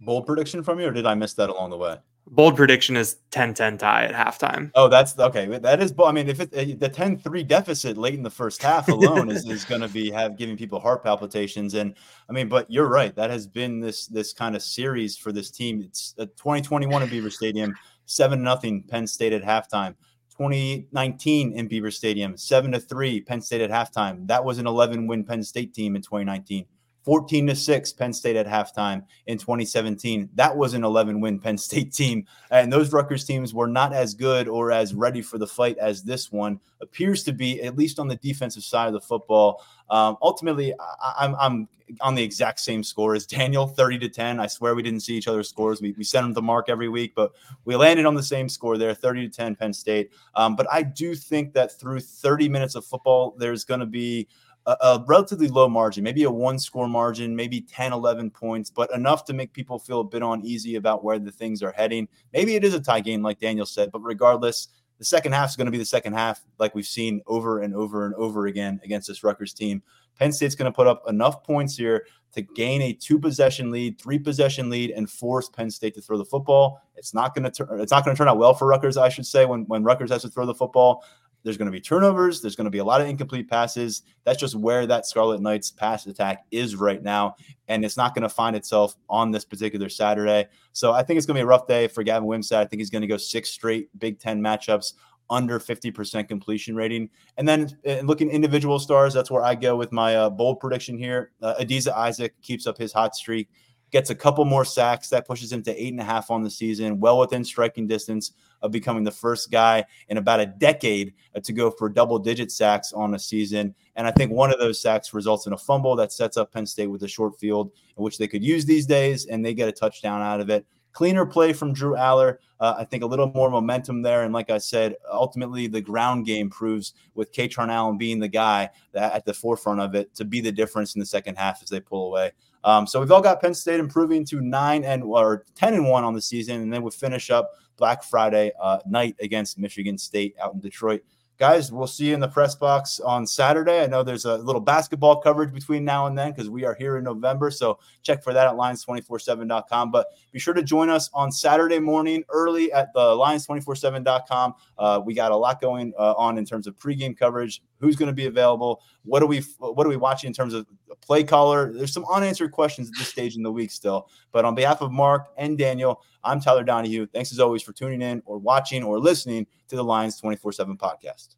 Bold prediction from you, or did I miss that along the way? Bold prediction is 10-10 tie at halftime. Oh, that's okay. That is, I mean, if it, eh, the 10-3 deficit late in the first half [laughs] alone is, is going to be have giving people heart palpitations. And I mean, but you're right. That has been this this kind of series for this team. It's uh, 2021 in Beaver Stadium, seven nothing Penn State at halftime. 2019 in Beaver Stadium, seven to three Penn State at halftime. That was an 11 win Penn State team in 2019. 14 to 6 Penn State at halftime in 2017. That was an 11 win Penn State team. And those Rutgers teams were not as good or as ready for the fight as this one appears to be, at least on the defensive side of the football. Um, ultimately, I, am I'm, I'm on the exact same score as Daniel, 30 to 10. I swear we didn't see each other's scores. We, we send them the mark every week, but we landed on the same score there, 30 to 10 Penn State. Um, but I do think that through 30 minutes of football, there's going to be a, a, relatively low margin, maybe a one score margin, maybe 10, 11 points, but enough to make people feel a bit uneasy about where the things are heading. Maybe it is a tie game, like Daniel said, but regardless, the second half is going to be the second half, like we've seen over and over and over again against this Rutgers team. Penn State's going to put up enough points here to gain a two possession lead, three possession lead, and force Penn State to throw the football. It's not going to turn. It's not going to turn out well for Rutgers, I should say, when when Rutgers has to throw the football. There's going to be turnovers. There's going to be a lot of incomplete passes. That's just where that Scarlet Knights pass attack is right now. And it's not going to find itself on this particular Saturday. So I think it's going to be a rough day for Gavin Wimsatt. I think he's going to go six straight Big Ten matchups under 50% completion rating. And then uh, looking individual stars, that's where I go with my uh, bold prediction here. Uh, Adisa Isaac keeps up his hot streak gets a couple more sacks. That pushes him to eight and a half on the season, well within striking distance of becoming the first guy in about a decade uh, to go for double digit sacks on a season. And I think one of those sacks results in a fumble that sets up Penn State with a short field, which they could use these days, and they get a touchdown out of it. Cleaner play from Drew Allar. Uh, I think a little more momentum there. And like I said, ultimately the ground game proves with Kaytron Allen being the guy that at the forefront of it to be the difference in the second half as they pull away. Um, so we've all got Penn State improving to nine and or ten and one on the season, and then we finish up Black Friday uh, night against Michigan State out in Detroit guys, we'll see you in the press box on Saturday. I know there's a little basketball coverage between now and then because we are here in November. So check for that at lions247.com. But be sure to join us on Saturday morning early at the lions247.com. Uh, we got a lot going uh, on in terms of pregame coverage. Who's going to be available? What are we what are we watching in terms of play caller? There's some unanswered questions at this stage in the week still. But on behalf of Mark and Daniel, I'm Tyler Donohue. Thanks as always for tuning in or watching or listening to the Lions 24 7 podcast.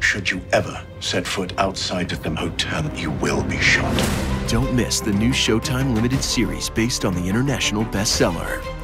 Should you ever set foot outside of the hotel, you will be shot. Don't miss the new Showtime limited series based on the international bestseller.